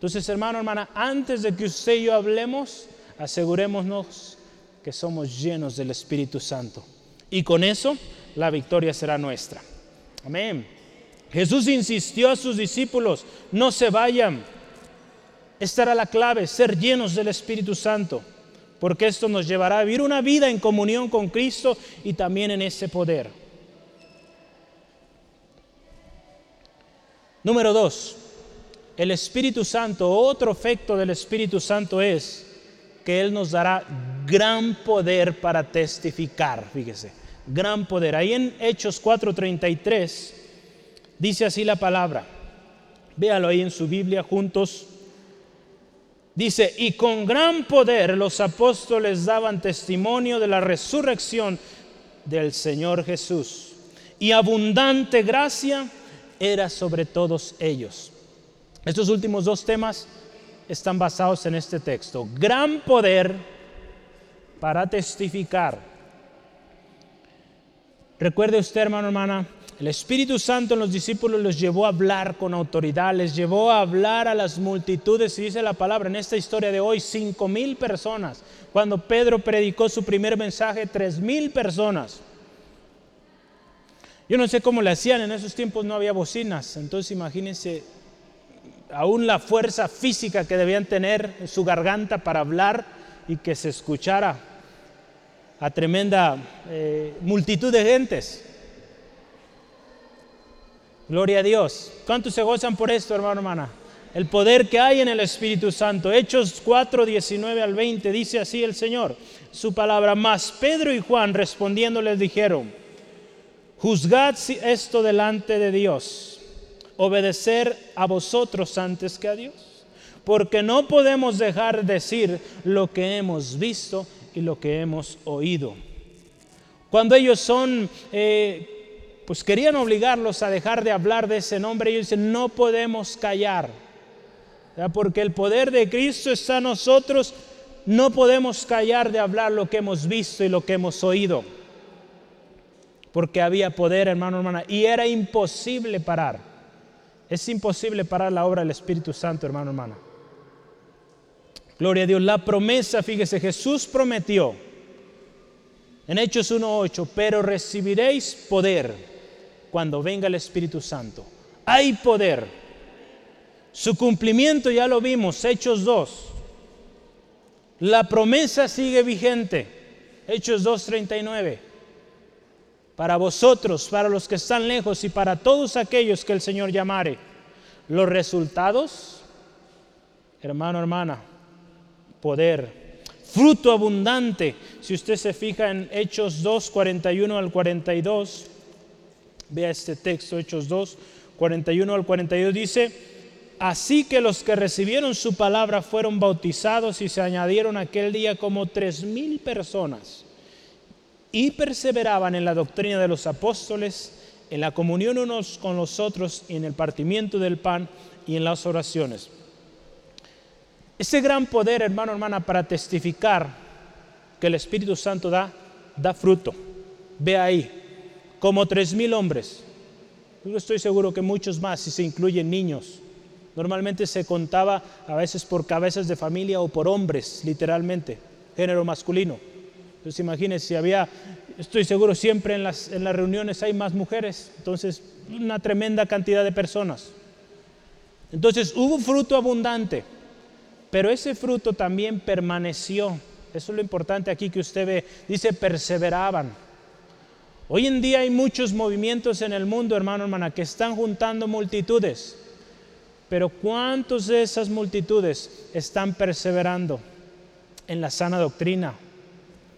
Entonces, hermano, hermana, antes de que usted y yo hablemos, asegurémonos que somos llenos del Espíritu Santo. Y con eso, la victoria será nuestra. Amén. Jesús insistió a sus discípulos, no se vayan. Esta era la clave, ser llenos del Espíritu Santo porque esto nos llevará a vivir una vida en comunión con Cristo y también en ese poder. Número dos, el Espíritu Santo, otro efecto del Espíritu Santo es que Él nos dará gran poder para testificar, fíjese, gran poder. Ahí en Hechos 4:33 dice así la palabra, véalo ahí en su Biblia juntos. Dice, y con gran poder los apóstoles daban testimonio de la resurrección del Señor Jesús. Y abundante gracia era sobre todos ellos. Estos últimos dos temas están basados en este texto. Gran poder para testificar. Recuerde usted, hermano, hermana, el Espíritu Santo en los discípulos los llevó a hablar con autoridad, les llevó a hablar a las multitudes, y dice la palabra en esta historia de hoy, cinco mil personas. Cuando Pedro predicó su primer mensaje, tres mil personas. Yo no sé cómo le hacían, en esos tiempos no había bocinas, entonces imagínense aún la fuerza física que debían tener en su garganta para hablar y que se escuchara a tremenda eh, multitud de gentes. Gloria a Dios. ¿Cuántos se gozan por esto, hermano, hermana? El poder que hay en el Espíritu Santo. Hechos 4, 19 al 20 dice así el Señor. Su palabra. Más Pedro y Juan respondiendo les dijeron, juzgad esto delante de Dios, obedecer a vosotros antes que a Dios. Porque no podemos dejar decir lo que hemos visto y lo que hemos oído. Cuando ellos son eh, pues querían obligarlos a dejar de hablar de ese nombre. Ellos dicen, no podemos callar, porque el poder de Cristo está en nosotros. No podemos callar de hablar lo que hemos visto y lo que hemos oído. Porque había poder, hermano, hermana, y era imposible parar. Es imposible parar la obra del Espíritu Santo, hermano, hermana. Gloria a Dios. La promesa, fíjese, Jesús prometió en Hechos 1.8, pero recibiréis poder cuando venga el Espíritu Santo. Hay poder. Su cumplimiento ya lo vimos, Hechos 2. La promesa sigue vigente, Hechos 2.39. Para vosotros, para los que están lejos y para todos aquellos que el Señor llamare. Los resultados, hermano, hermana, poder, fruto abundante. Si usted se fija en Hechos 2, 41 al 42, Vea este texto, Hechos 2, 41 al 42, dice, así que los que recibieron su palabra fueron bautizados y se añadieron aquel día como tres mil personas. Y perseveraban en la doctrina de los apóstoles, en la comunión unos con los otros, y en el partimiento del pan y en las oraciones. Ese gran poder, hermano, hermana, para testificar que el Espíritu Santo da, da fruto. Ve ahí, como tres mil hombres. Yo estoy seguro que muchos más, si se incluyen niños. Normalmente se contaba a veces por cabezas de familia o por hombres, literalmente, género masculino. Entonces imagínense, si había, estoy seguro siempre en las, en las reuniones hay más mujeres, entonces una tremenda cantidad de personas. Entonces hubo fruto abundante, pero ese fruto también permaneció. Eso es lo importante aquí que usted ve. Dice, perseveraban. Hoy en día hay muchos movimientos en el mundo, hermano, hermana, que están juntando multitudes. Pero ¿cuántos de esas multitudes están perseverando en la sana doctrina?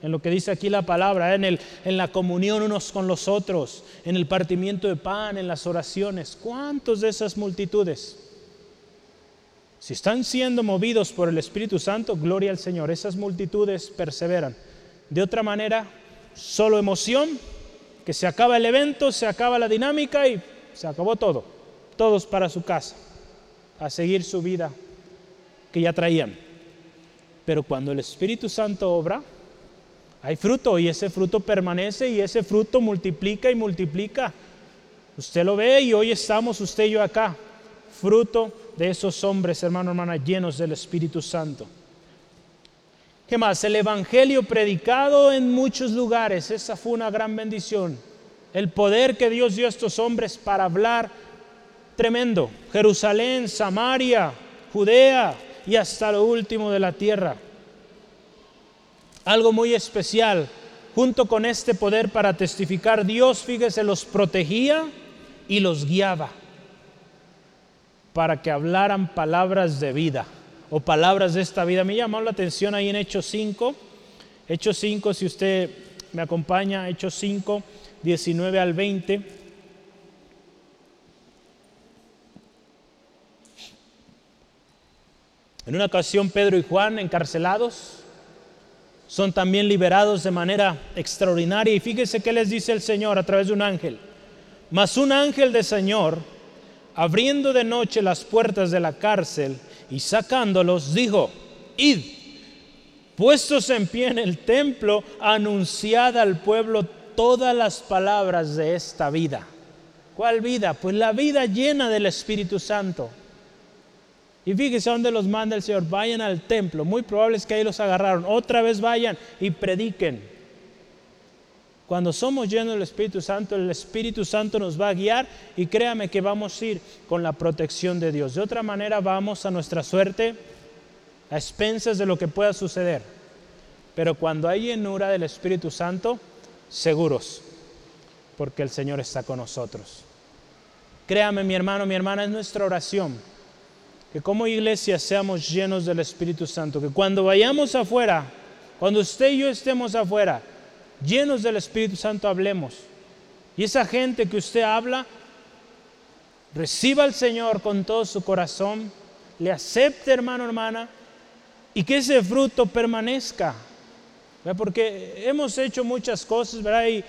En lo que dice aquí la palabra, en, el, en la comunión unos con los otros, en el partimiento de pan, en las oraciones. ¿Cuántos de esas multitudes? Si están siendo movidos por el Espíritu Santo, gloria al Señor. Esas multitudes perseveran. De otra manera, solo emoción, que se acaba el evento, se acaba la dinámica y se acabó todo. Todos para su casa a seguir su vida que ya traían. Pero cuando el Espíritu Santo obra, hay fruto y ese fruto permanece y ese fruto multiplica y multiplica. Usted lo ve y hoy estamos usted y yo acá, fruto de esos hombres, hermano, hermana, llenos del Espíritu Santo. ¿Qué más? El Evangelio predicado en muchos lugares, esa fue una gran bendición. El poder que Dios dio a estos hombres para hablar tremendo. Jerusalén, Samaria, Judea y hasta lo último de la tierra. Algo muy especial, junto con este poder para testificar, Dios, fíjese, los protegía y los guiaba para que hablaran palabras de vida o palabras de esta vida. Me llamó la atención ahí en Hechos 5. Hechos 5, si usted me acompaña, Hechos 5, 19 al 20. En una ocasión Pedro y Juan encarcelados son también liberados de manera extraordinaria y fíjese qué les dice el Señor a través de un ángel. Mas un ángel del Señor, abriendo de noche las puertas de la cárcel y sacándolos, dijo, id, puestos en pie en el templo, anunciad al pueblo todas las palabras de esta vida. ¿Cuál vida? Pues la vida llena del Espíritu Santo. Y fíjese dónde los manda el Señor. Vayan al templo. Muy probable es que ahí los agarraron. Otra vez vayan y prediquen. Cuando somos llenos del Espíritu Santo, el Espíritu Santo nos va a guiar y créame que vamos a ir con la protección de Dios. De otra manera vamos a nuestra suerte, a expensas de lo que pueda suceder. Pero cuando hay llenura del Espíritu Santo, seguros, porque el Señor está con nosotros. Créame mi hermano, mi hermana, es nuestra oración que como iglesia seamos llenos del Espíritu Santo, que cuando vayamos afuera, cuando usted y yo estemos afuera, llenos del Espíritu Santo hablemos. Y esa gente que usted habla, reciba al Señor con todo su corazón, le acepte hermano, hermana, y que ese fruto permanezca. Porque hemos hecho muchas cosas, ¿verdad? Y,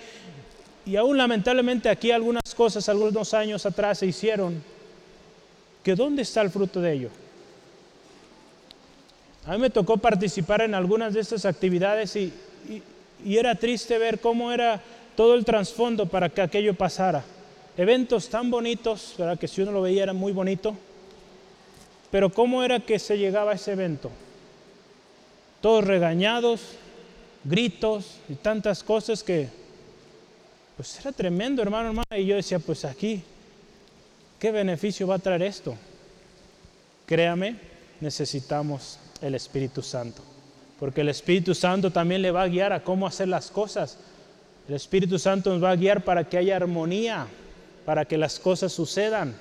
y aún lamentablemente aquí algunas cosas, algunos años atrás se hicieron dónde está el fruto de ello. A mí me tocó participar en algunas de estas actividades y, era triste ver cómo era todo el trasfondo para que aquello pasara. Eventos tan bonitos, ¿verdad? que si uno lo veía era muy bonito, pero cómo era que se llegaba a ese evento. Todos regañados, gritos y tantas cosas que, pues era tremendo, hermano, hermano. Y yo decía, pues aquí ¿Qué beneficio va a traer esto? Créame, necesitamos el Espíritu Santo, porque el Espíritu Santo también le va a guiar a cómo hacer las cosas. El Espíritu Santo nos va a guiar para que haya armonía, para que las cosas sucedan,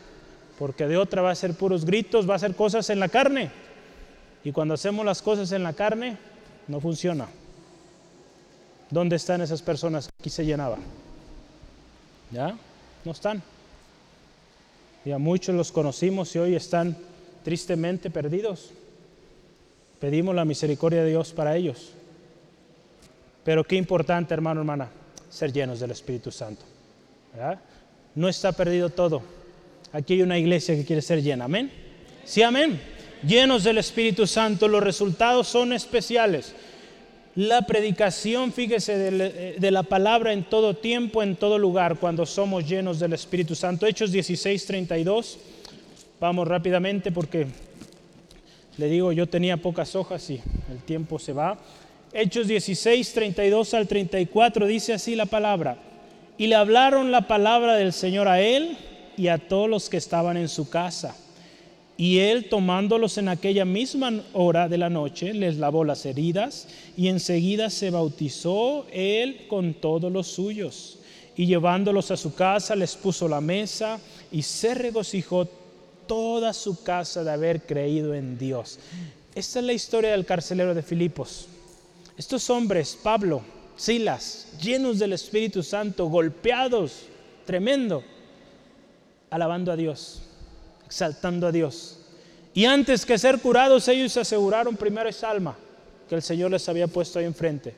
porque de otra va a ser puros gritos, va a ser cosas en la carne. Y cuando hacemos las cosas en la carne, no funciona. ¿Dónde están esas personas? Aquí se llenaba. ¿Ya? No están. Y a muchos los conocimos y hoy están tristemente perdidos. Pedimos la misericordia de Dios para ellos. Pero qué importante, hermano, hermana, ser llenos del Espíritu Santo. No está perdido todo. Aquí hay una iglesia que quiere ser llena. Amén. Sí, amén. Llenos del Espíritu Santo, los resultados son especiales. La predicación, fíjese, de, de, la palabra en todo tiempo, en todo lugar, cuando somos llenos del Espíritu Santo. Hechos 16, 32. Vamos rápidamente porque le digo, yo tenía pocas hojas y el tiempo se va. Hechos 16, 32 al 34 dice así la palabra. Y le hablaron la palabra del Señor a él y a todos los que estaban en su casa. Y él, tomándolos en aquella misma hora de la noche, les lavó las heridas y enseguida se bautizó él con todos los suyos. Y llevándolos a su casa, les puso la mesa y se regocijó toda su casa de haber creído en Dios. Esta es la historia del carcelero de Filipos. Estos hombres, Pablo, Silas, llenos del Espíritu Santo, golpeados, tremendo, alabando a Dios, exaltando a Dios. Y antes que ser curados, ellos se aseguraron primero esa alma que el Señor les había puesto ahí enfrente.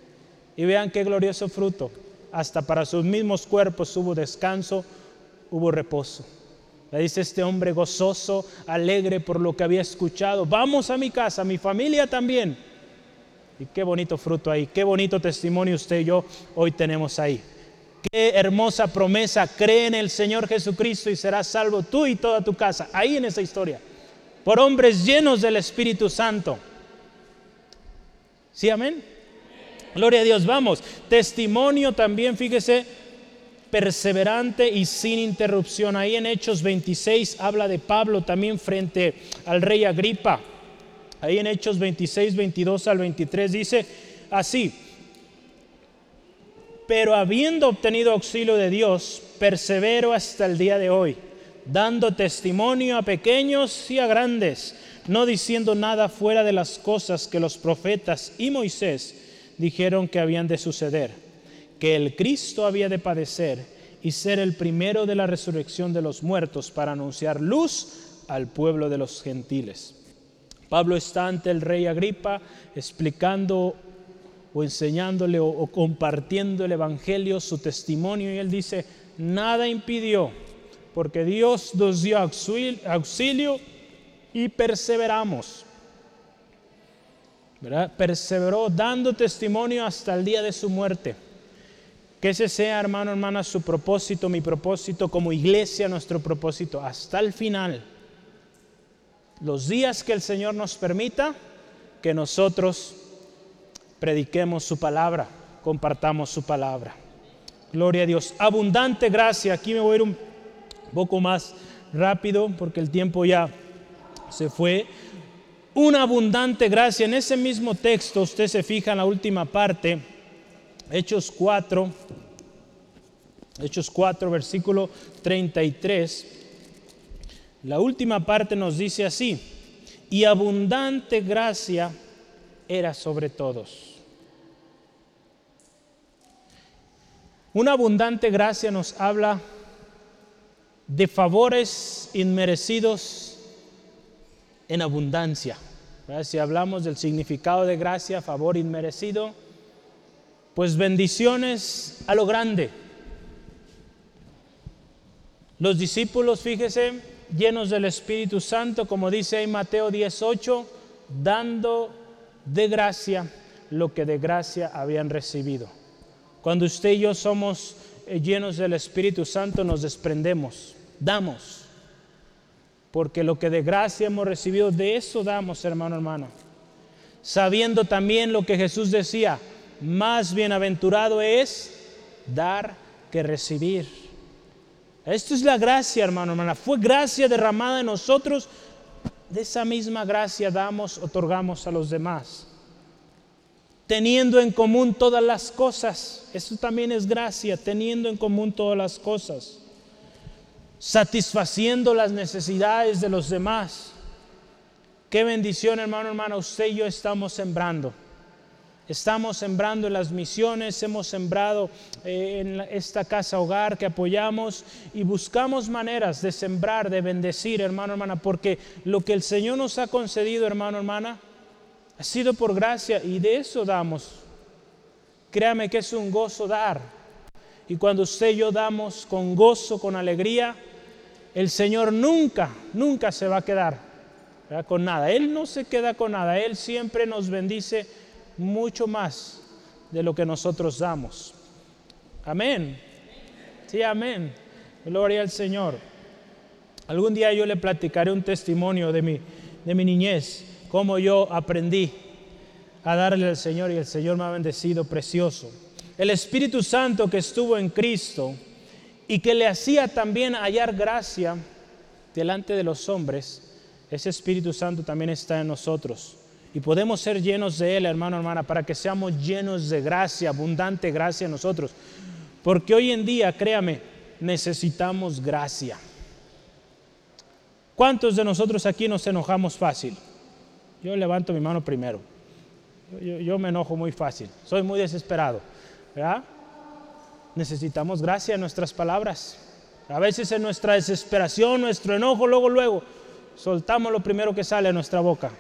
Y vean qué glorioso fruto. Hasta para sus mismos cuerpos hubo descanso, hubo reposo. Le dice este hombre gozoso, alegre por lo que había escuchado. Vamos a mi casa, mi familia también. Y qué bonito fruto ahí, qué bonito testimonio usted y yo hoy tenemos ahí. Qué hermosa promesa, cree en el Señor Jesucristo y serás salvo tú y toda tu casa. Ahí en esa historia. Por hombres llenos del Espíritu Santo. ¿Sí, amén? Gloria a Dios, vamos. Testimonio también, fíjese, perseverante y sin interrupción. Ahí en Hechos 26 habla de Pablo también frente al rey Agripa. Ahí en Hechos 26, 22 al 23 dice así, pero habiendo obtenido auxilio de Dios, persevero hasta el día de hoy, dando testimonio a pequeños y a grandes, no diciendo nada fuera de las cosas que los profetas y Moisés dijeron que habían de suceder que el Cristo había de padecer y ser el primero de la resurrección de los muertos para anunciar luz al pueblo de los gentiles. Pablo está ante el rey Agripa explicando o enseñándole o, compartiendo el Evangelio, su testimonio, y él dice, nada impidió, porque Dios nos dio auxilio, y perseveramos. Perseveró dando testimonio hasta el día de su muerte. Que ese sea, hermano, hermana, su propósito, mi propósito como iglesia, nuestro propósito, hasta el final. Los días que el Señor nos permita, que nosotros prediquemos su palabra, compartamos su palabra. Gloria a Dios. Abundante gracia. Aquí me voy a ir un poco más rápido porque el tiempo ya se fue. Una abundante gracia. En ese mismo texto, usted se fija en la última parte Hechos 4, Hechos 4, versículo 33, la última parte nos dice así, y abundante gracia era sobre todos. Una abundante gracia nos habla de favores inmerecidos en abundancia. Si hablamos del significado de gracia, favor inmerecido, pues bendiciones a lo grande. Los discípulos, fíjese, llenos del Espíritu Santo, como dice en Mateo 18, dando de gracia lo que de gracia habían recibido. Cuando usted y yo somos eh, llenos del Espíritu Santo, nos desprendemos, damos. Porque lo que de gracia hemos recibido, de eso damos, hermano, hermano. Sabiendo también lo que Jesús decía, más bienaventurado es dar que recibir. Esto es la gracia, hermano, hermana. Fue gracia derramada en nosotros. De esa misma gracia damos, otorgamos a los demás. Teniendo en común todas las cosas. Eso también es gracia, teniendo en común todas las cosas. Satisfaciendo las necesidades de los demás. Qué bendición, hermano, hermana. Usted y yo estamos sembrando. Estamos sembrando en las misiones, hemos sembrado eh, en esta casa hogar que apoyamos y buscamos maneras de sembrar, de bendecir, hermano, hermana, porque lo que el Señor nos ha concedido, hermano, hermana, ha sido por gracia y de eso damos. Créame que es un gozo dar. Y cuando usted y yo damos con gozo, con alegría, el Señor nunca, nunca se va a quedar con nada. Él no se queda con nada. Él siempre nos bendice mucho más de lo que nosotros damos. Amén. Sí, amén. Gloria al Señor. Algún día yo le platicaré un testimonio de mi, de mi niñez, cómo yo aprendí a darle al Señor y el Señor me ha bendecido precioso. El Espíritu Santo que estuvo en Cristo y que le hacía también hallar gracia delante de los hombres, ese Espíritu Santo también está en nosotros. Y podemos ser llenos de Él, hermano, hermana, para que seamos llenos de gracia, abundante gracia en nosotros. Porque hoy en día, créame, necesitamos gracia. ¿Cuántos de nosotros aquí nos enojamos fácil? Yo levanto mi mano primero. Yo, me enojo muy fácil, soy muy desesperado. Necesitamos gracia en nuestras palabras. A veces en nuestra desesperación, nuestro enojo, luego, luego, soltamos lo primero que sale a nuestra boca.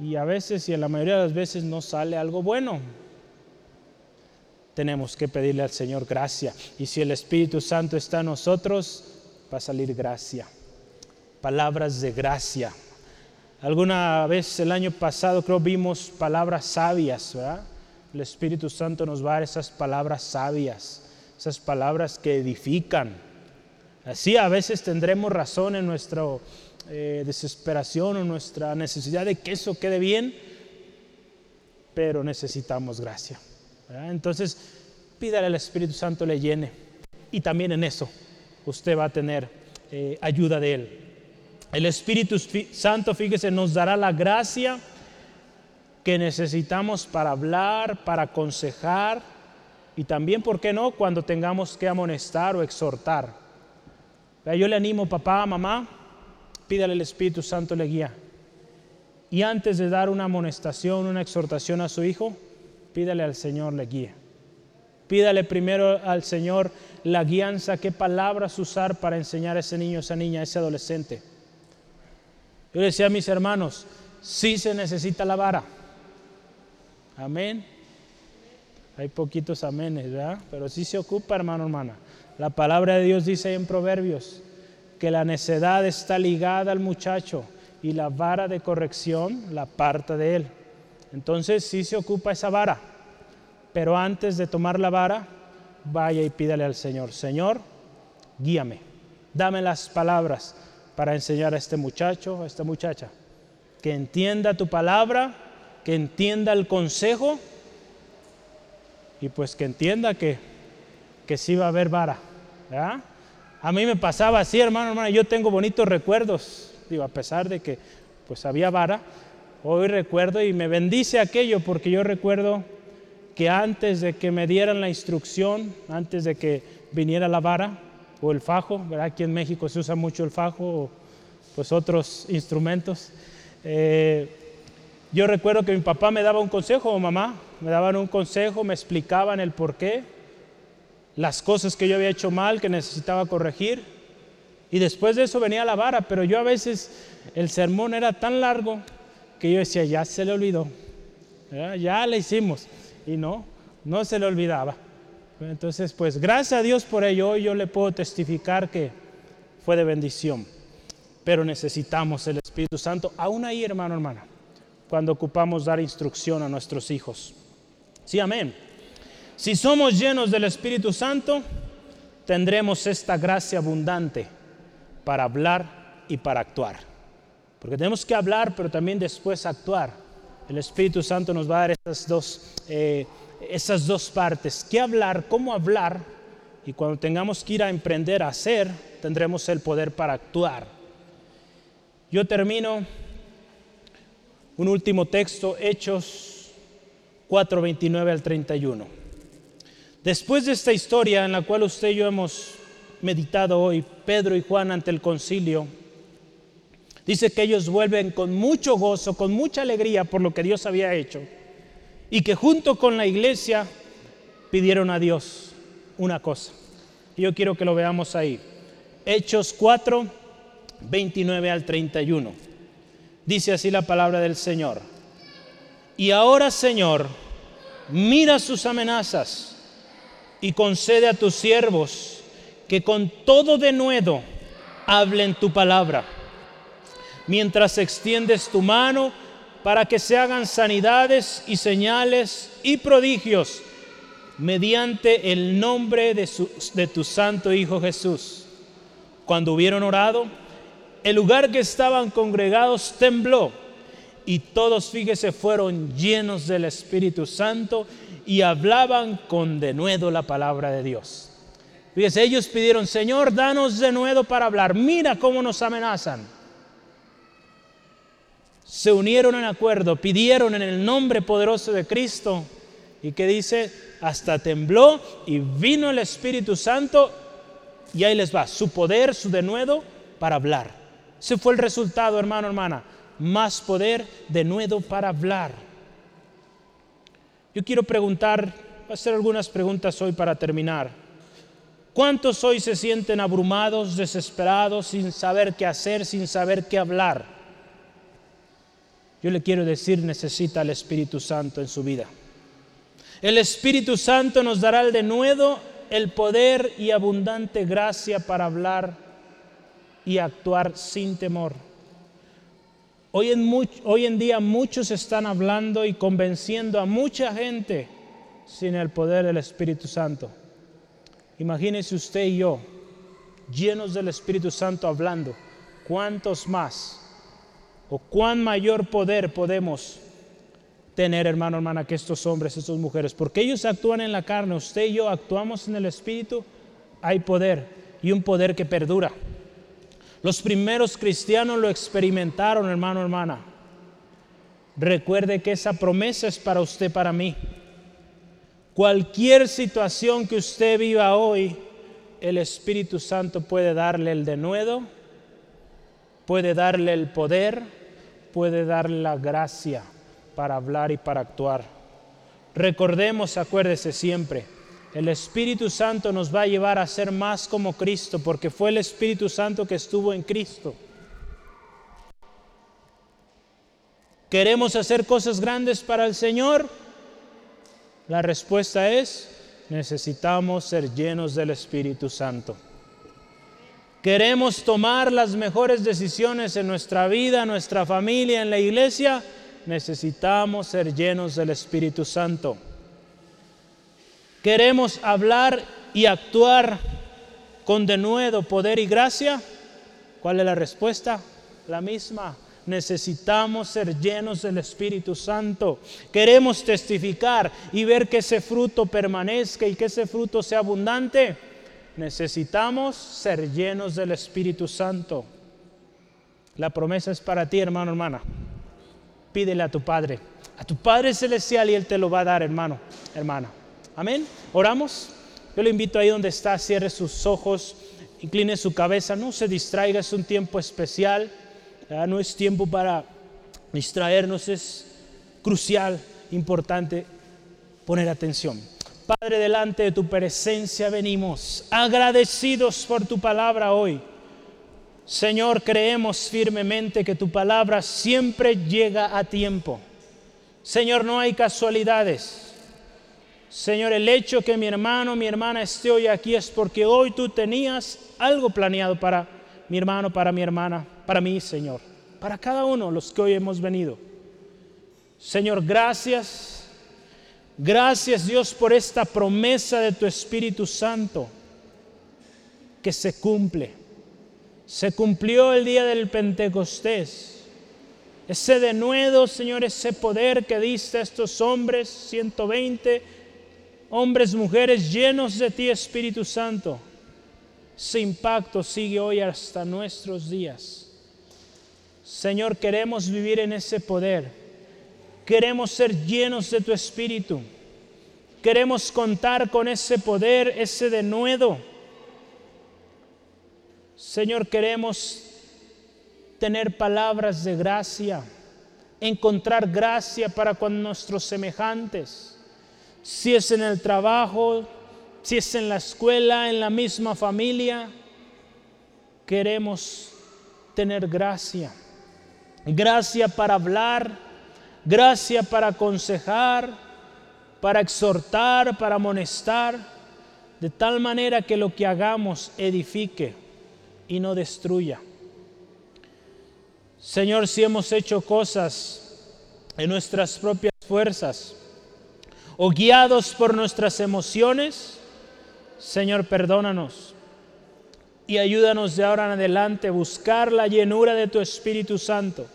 Y a veces, y en la mayoría de las veces, no sale algo bueno. Tenemos que pedirle al Señor gracia. Y si el Espíritu Santo está en nosotros, va a salir gracia. Palabras de gracia. Alguna vez el año pasado creo vimos palabras sabias, ¿verdad? El Espíritu Santo nos va a dar esas palabras sabias, esas palabras que edifican. Así a veces tendremos razón en nuestra eh, desesperación o nuestra necesidad de que eso quede bien, pero necesitamos gracia. Entonces, pídale al Espíritu Santo le llene. Y también en eso usted va a tener eh, ayuda de Él. El Espíritu Santo, fíjese, nos dará la gracia que necesitamos para hablar, para aconsejar y también, ¿por qué no?, cuando tengamos que amonestar o exhortar. Yo le animo, papá, mamá, pídale al Espíritu Santo le guía. Y antes de dar una amonestación, una exhortación a su hijo, pídale al Señor le guíe. Pídale primero al Señor la guianza, qué palabras usar para enseñar a ese niño, esa niña, ese adolescente. Yo decía a mis hermanos, sí se necesita la vara. Amén. Hay poquitos amenes, ¿verdad? Pero sí se ocupa, hermano, hermana. La palabra de Dios dice en Proverbios que la necedad está ligada al muchacho y la vara de corrección la parte de él. Entonces sí se ocupa esa vara. Pero antes de tomar la vara, vaya y pídale al Señor, Señor, guíame, dame las palabras para enseñar a este muchacho, a esta muchacha, que entienda tu palabra, que entienda el consejo y pues que entienda que, que sí va a haber vara. A mí me pasaba así, hermano, hermano, yo tengo bonitos recuerdos, digo, a pesar de que pues había vara, hoy recuerdo y me bendice aquello porque yo recuerdo que antes de que me dieran la instrucción, antes de que viniera la vara, o el fajo, ¿verdad? Aquí en México se usa mucho el fajo o pues otros instrumentos. Eh, yo recuerdo que mi papá me daba un consejo o mamá, me daban un consejo, me explicaban el por qué, las cosas que yo había hecho mal, que necesitaba corregir. Y después de eso venía la vara, pero yo a veces el sermón era tan largo que yo decía, ya se le olvidó, ya le hicimos. Y no, no se le olvidaba. Entonces, pues gracias a Dios por ello, hoy yo le puedo testificar que fue de bendición. Pero necesitamos el Espíritu Santo, aún ahí, hermano, hermana, cuando ocupamos dar instrucción a nuestros hijos. Sí, amén. Si somos llenos del Espíritu Santo, tendremos esta gracia abundante para hablar y para actuar. Porque tenemos que hablar, pero también después actuar. El Espíritu Santo nos va a dar esas dos eh, esas dos partes, qué hablar, cómo hablar, y cuando tengamos que ir a emprender a hacer, tendremos el poder para actuar. Yo termino un último texto, Hechos 4, 29 al 31. Después de esta historia en la cual usted y yo hemos meditado hoy, Pedro y Juan ante el concilio, dice que ellos vuelven con mucho gozo, con mucha alegría por lo que Dios había hecho y que junto con la iglesia pidieron a Dios una cosa. Yo quiero que lo veamos ahí. Hechos 4, 29 al 31. Dice así la palabra del Señor. Y ahora, Señor, mira sus amenazas y concede a tus siervos que con todo denuedo hablen tu palabra, mientras extiendes tu mano para que se hagan sanidades y señales y prodigios mediante el nombre de, de tu santo Hijo Jesús. Cuando hubieron orado, el lugar que estaban congregados tembló y todos, fíjese, fueron llenos del Espíritu Santo y hablaban con denuedo la palabra de Dios. Fíjese, ellos pidieron, Señor, danos denuedo para hablar. Mira cómo nos amenazan. Se unieron en acuerdo, pidieron en el nombre poderoso de Cristo. Y que dice, hasta tembló y vino el Espíritu Santo y ahí les va, su poder, su denuedo para hablar. Ese fue el resultado, hermano, hermana más poder de nuevo para hablar. Yo quiero preguntar, a hacer algunas preguntas hoy para terminar. ¿Cuántos hoy se sienten abrumados, desesperados, sin saber qué hacer, sin saber qué hablar? Yo le quiero decir, necesita el Espíritu Santo en su vida. El Espíritu Santo nos dará el denuedo, el poder y abundante gracia para hablar y actuar sin temor. Hoy en, día muchos están hablando y convenciendo a mucha gente sin el poder del Espíritu Santo. Imagínese usted y yo, llenos del Espíritu Santo hablando, ¿cuántos más o cuán mayor poder podemos tener, hermano, hermana, que estos hombres, estas mujeres? Porque ellos actúan en la carne, usted y yo actuamos en el Espíritu, hay poder y un poder que perdura. Los primeros cristianos lo experimentaron, hermano, hermana. Recuerde que esa promesa es para usted, para mí. Cualquier situación que usted viva hoy, el Espíritu Santo puede darle el denuedo, puede darle el poder, puede darle la gracia para hablar y para actuar. Recordemos, acuérdese siempre, el Espíritu Santo nos va a llevar a ser más como Cristo, porque fue el Espíritu Santo que estuvo en Cristo. ¿Queremos hacer cosas grandes para el Señor? La respuesta es, necesitamos ser llenos del Espíritu Santo. ¿Queremos tomar las mejores decisiones en nuestra vida, en nuestra familia, en la iglesia? Necesitamos ser llenos del Espíritu Santo. ¿Queremos hablar y actuar con denuedo, poder y gracia? ¿Cuál es la respuesta? La misma. Necesitamos ser llenos del Espíritu Santo. Queremos testificar y ver que ese fruto permanezca y que ese fruto sea abundante. Necesitamos ser llenos del Espíritu Santo. La promesa es para ti, hermano, hermana. Pídele a tu Padre, a tu Padre Celestial y Él te lo va a dar, hermano, hermana. Amén. Oramos. Yo le invito ahí donde está, cierre sus ojos, incline su cabeza, no se distraiga, es un tiempo especial. No es tiempo para distraernos, es crucial, importante poner atención. Padre, delante de tu presencia venimos, agradecidos por tu palabra hoy. Señor, creemos firmemente que tu palabra siempre llega a tiempo. Señor, no hay casualidades. Señor, el hecho que mi hermano, mi hermana esté hoy aquí es porque hoy tú tenías algo planeado para mi hermano, para mi hermana, para mí, Señor, para cada uno los que hoy hemos venido. Señor, gracias. Gracias Dios por esta promesa de tu Espíritu Santo que se cumple. Se cumplió el día del Pentecostés. Ese denuedo, Señor, ese poder que diste a estos hombres, 120 hombres, mujeres llenos de ti, Espíritu Santo. Ese impacto sigue hoy hasta nuestros días. Señor, queremos vivir en ese poder. Queremos ser llenos de tu Espíritu. Queremos contar con ese poder, ese denuedo. Señor, queremos tener palabras de gracia, encontrar gracia para con nuestros semejantes si es en el trabajo, si es en la escuela, en la misma familia, queremos tener gracia. Gracia para hablar, gracia para aconsejar, para exhortar, para amonestar, de tal manera que lo que hagamos edifique y no destruya. Señor, si hemos hecho cosas en nuestras propias fuerzas o guiados por nuestras emociones, Señor, perdónanos y ayúdanos de ahora en adelante a buscar la llenura de tu Espíritu Santo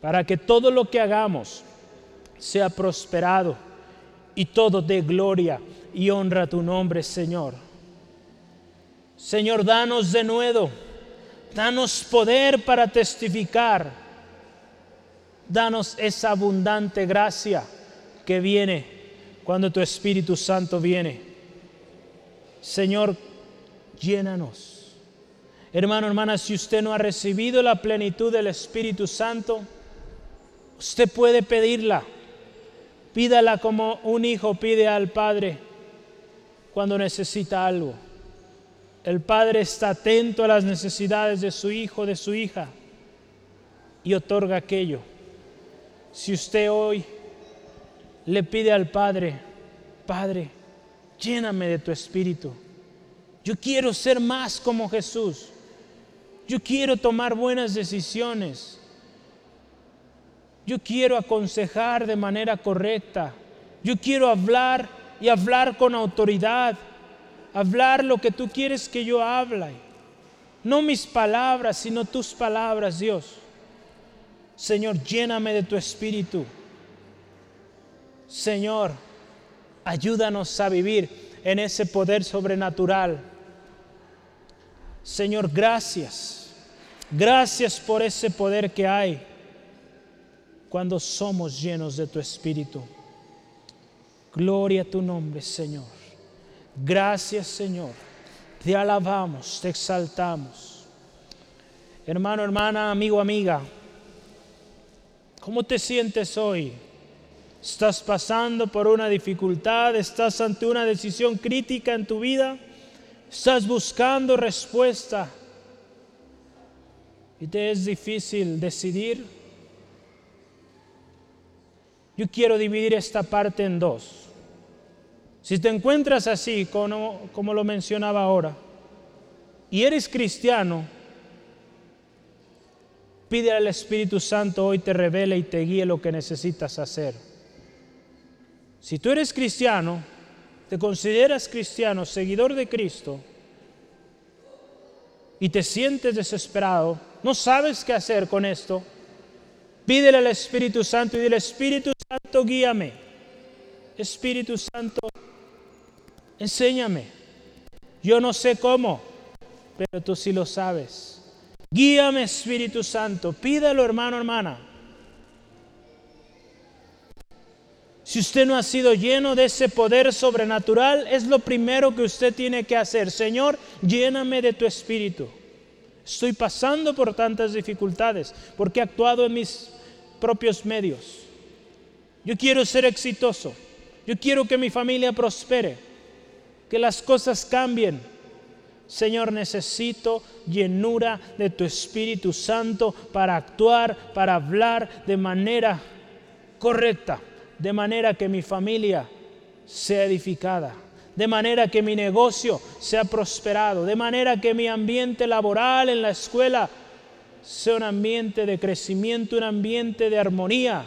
para que todo lo que hagamos sea prosperado y todo de gloria y honra a tu nombre, Señor. Señor, danos de nuevo, danos poder para testificar, danos esa abundante gracia que viene cuando tu Espíritu Santo viene. Señor, llénanos. Hermano, hermana, si usted no ha recibido la plenitud del Espíritu Santo, usted puede pedirla. Pídala como un hijo pide al Padre cuando necesita algo. El Padre está atento a las necesidades de su hijo, de su hija, y otorga aquello. Si usted hoy le pide al Padre, Padre, lléname de tu espíritu yo quiero ser más como Jesús. Yo quiero tomar buenas decisiones. Yo quiero aconsejar de manera correcta. Yo quiero hablar y hablar con autoridad. Hablar lo que tú quieres que yo hable. No mis palabras, sino tus palabras, Dios. Señor, lléname de tu espíritu. Señor, ayúdanos a vivir en ese poder sobrenatural Señor, gracias. Gracias por ese poder que hay cuando somos llenos de tu Espíritu. Gloria a tu nombre, Señor. Gracias, Señor. Te alabamos, te exaltamos. Hermano, hermana, amigo, amiga, ¿cómo te sientes hoy? ¿Estás pasando por una dificultad? ¿Estás ante una decisión crítica en tu vida? Estás buscando respuesta y te es difícil decidir. Yo quiero dividir esta parte en dos. Si te encuentras así, como, lo mencionaba ahora, y eres cristiano, pide al Espíritu Santo hoy te revele y te guíe lo que necesitas hacer. Si tú eres cristiano, te consideras cristiano, seguidor de Cristo, y te sientes desesperado, no sabes qué hacer con esto, pídele al Espíritu Santo y dile, Espíritu Santo, guíame. Espíritu Santo, enséñame. Yo no sé cómo, pero tú sí lo sabes. Guíame, Espíritu Santo. Pídelo, hermano, hermana. Si usted no ha sido lleno de ese poder sobrenatural, es lo primero que usted tiene que hacer. Señor, lléname de tu espíritu. Estoy pasando por tantas dificultades porque he actuado en mis propios medios. Yo quiero ser exitoso. Yo quiero que mi familia prospere. Que las cosas cambien. Señor, necesito llenura de tu Espíritu Santo para actuar, para hablar de manera correcta de manera que mi familia sea edificada, de manera que mi negocio sea prosperado, de manera que mi ambiente laboral en la escuela sea un ambiente de crecimiento, un ambiente de armonía,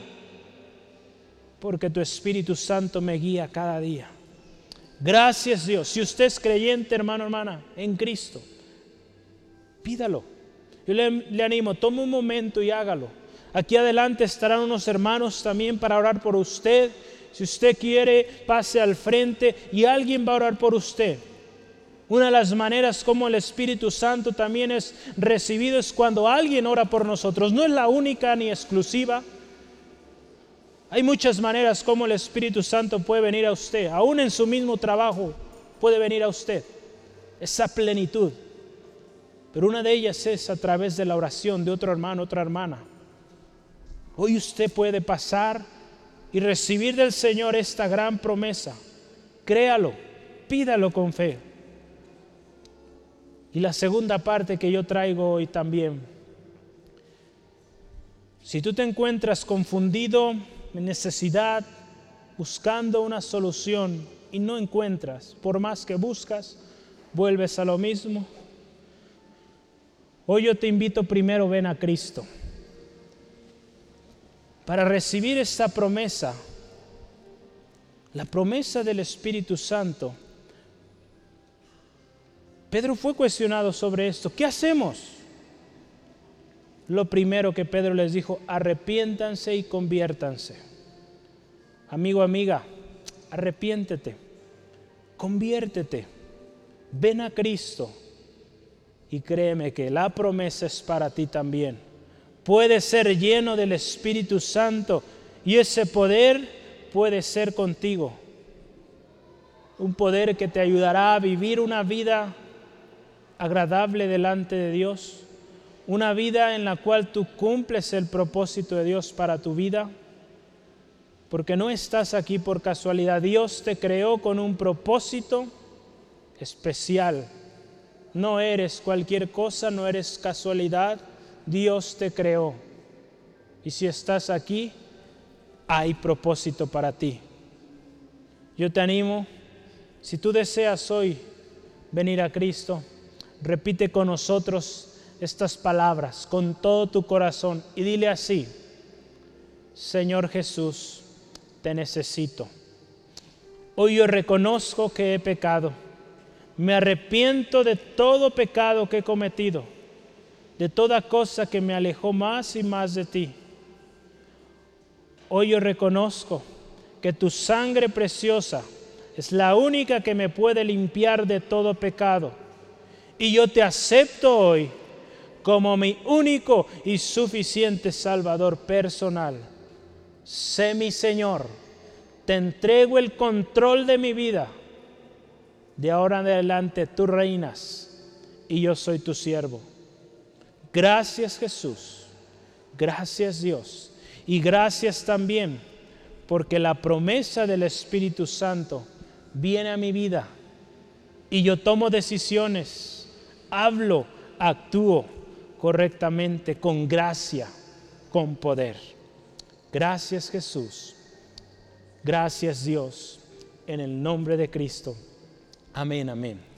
porque tu Espíritu Santo me guía cada día. Gracias Dios. Si usted es creyente, hermano, hermana, en Cristo, pídalo. Yo le, animo, tome un momento y hágalo Aquí adelante estarán unos hermanos también para orar por usted. Si usted quiere, pase al frente y alguien va a orar por usted. Una de las maneras como el Espíritu Santo también es recibido es cuando alguien ora por nosotros. No es la única ni exclusiva. Hay muchas maneras como el Espíritu Santo puede venir a usted. Aún en su mismo trabajo puede venir a usted. Esa plenitud. Pero una de ellas es a través de la oración de otro hermano, otra hermana. Hoy usted puede pasar y recibir del Señor esta gran promesa. Créalo, pídalo con fe. Y la segunda parte que yo traigo hoy también. Si tú te encuentras confundido, en necesidad, buscando una solución y no encuentras, por más que buscas, vuelves a lo mismo. Hoy yo te invito primero, ven a Cristo. Para recibir esta promesa, la promesa del Espíritu Santo, Pedro fue cuestionado sobre esto. ¿Qué hacemos? Lo primero que Pedro les dijo, arrepiéntanse y conviértanse. Amigo, amiga, arrepiéntete, conviértete, ven a Cristo y créeme que la promesa es para ti también. Puedes ser lleno del Espíritu Santo y ese poder puede ser contigo. Un poder que te ayudará a vivir una vida agradable delante de Dios, una vida en la cual tú cumples el propósito de Dios para tu vida, porque no estás aquí por casualidad. Dios te creó con un propósito especial. No eres cualquier cosa, no eres casualidad. Dios te creó. Y si estás aquí, hay propósito para ti. Yo te animo, si tú deseas hoy venir a Cristo, repite con nosotros estas palabras con todo tu corazón y dile así, Señor Jesús, te necesito. Hoy yo reconozco que he pecado. Me arrepiento de todo pecado que he cometido, de toda cosa que me alejó más y más de ti. Hoy yo reconozco que tu sangre preciosa es la única que me puede limpiar de todo pecado y yo te acepto hoy como mi único y suficiente Salvador personal. Sé mi Señor, te entrego el control de mi vida. De ahora en adelante tú reinas y yo soy tu siervo. Gracias Jesús, gracias Dios y gracias también porque la promesa del Espíritu Santo viene a mi vida y yo tomo decisiones hablo, actúo correctamente, con gracia, con poder. Gracias Jesús. Gracias Dios. En el nombre de Cristo. Amén, amén.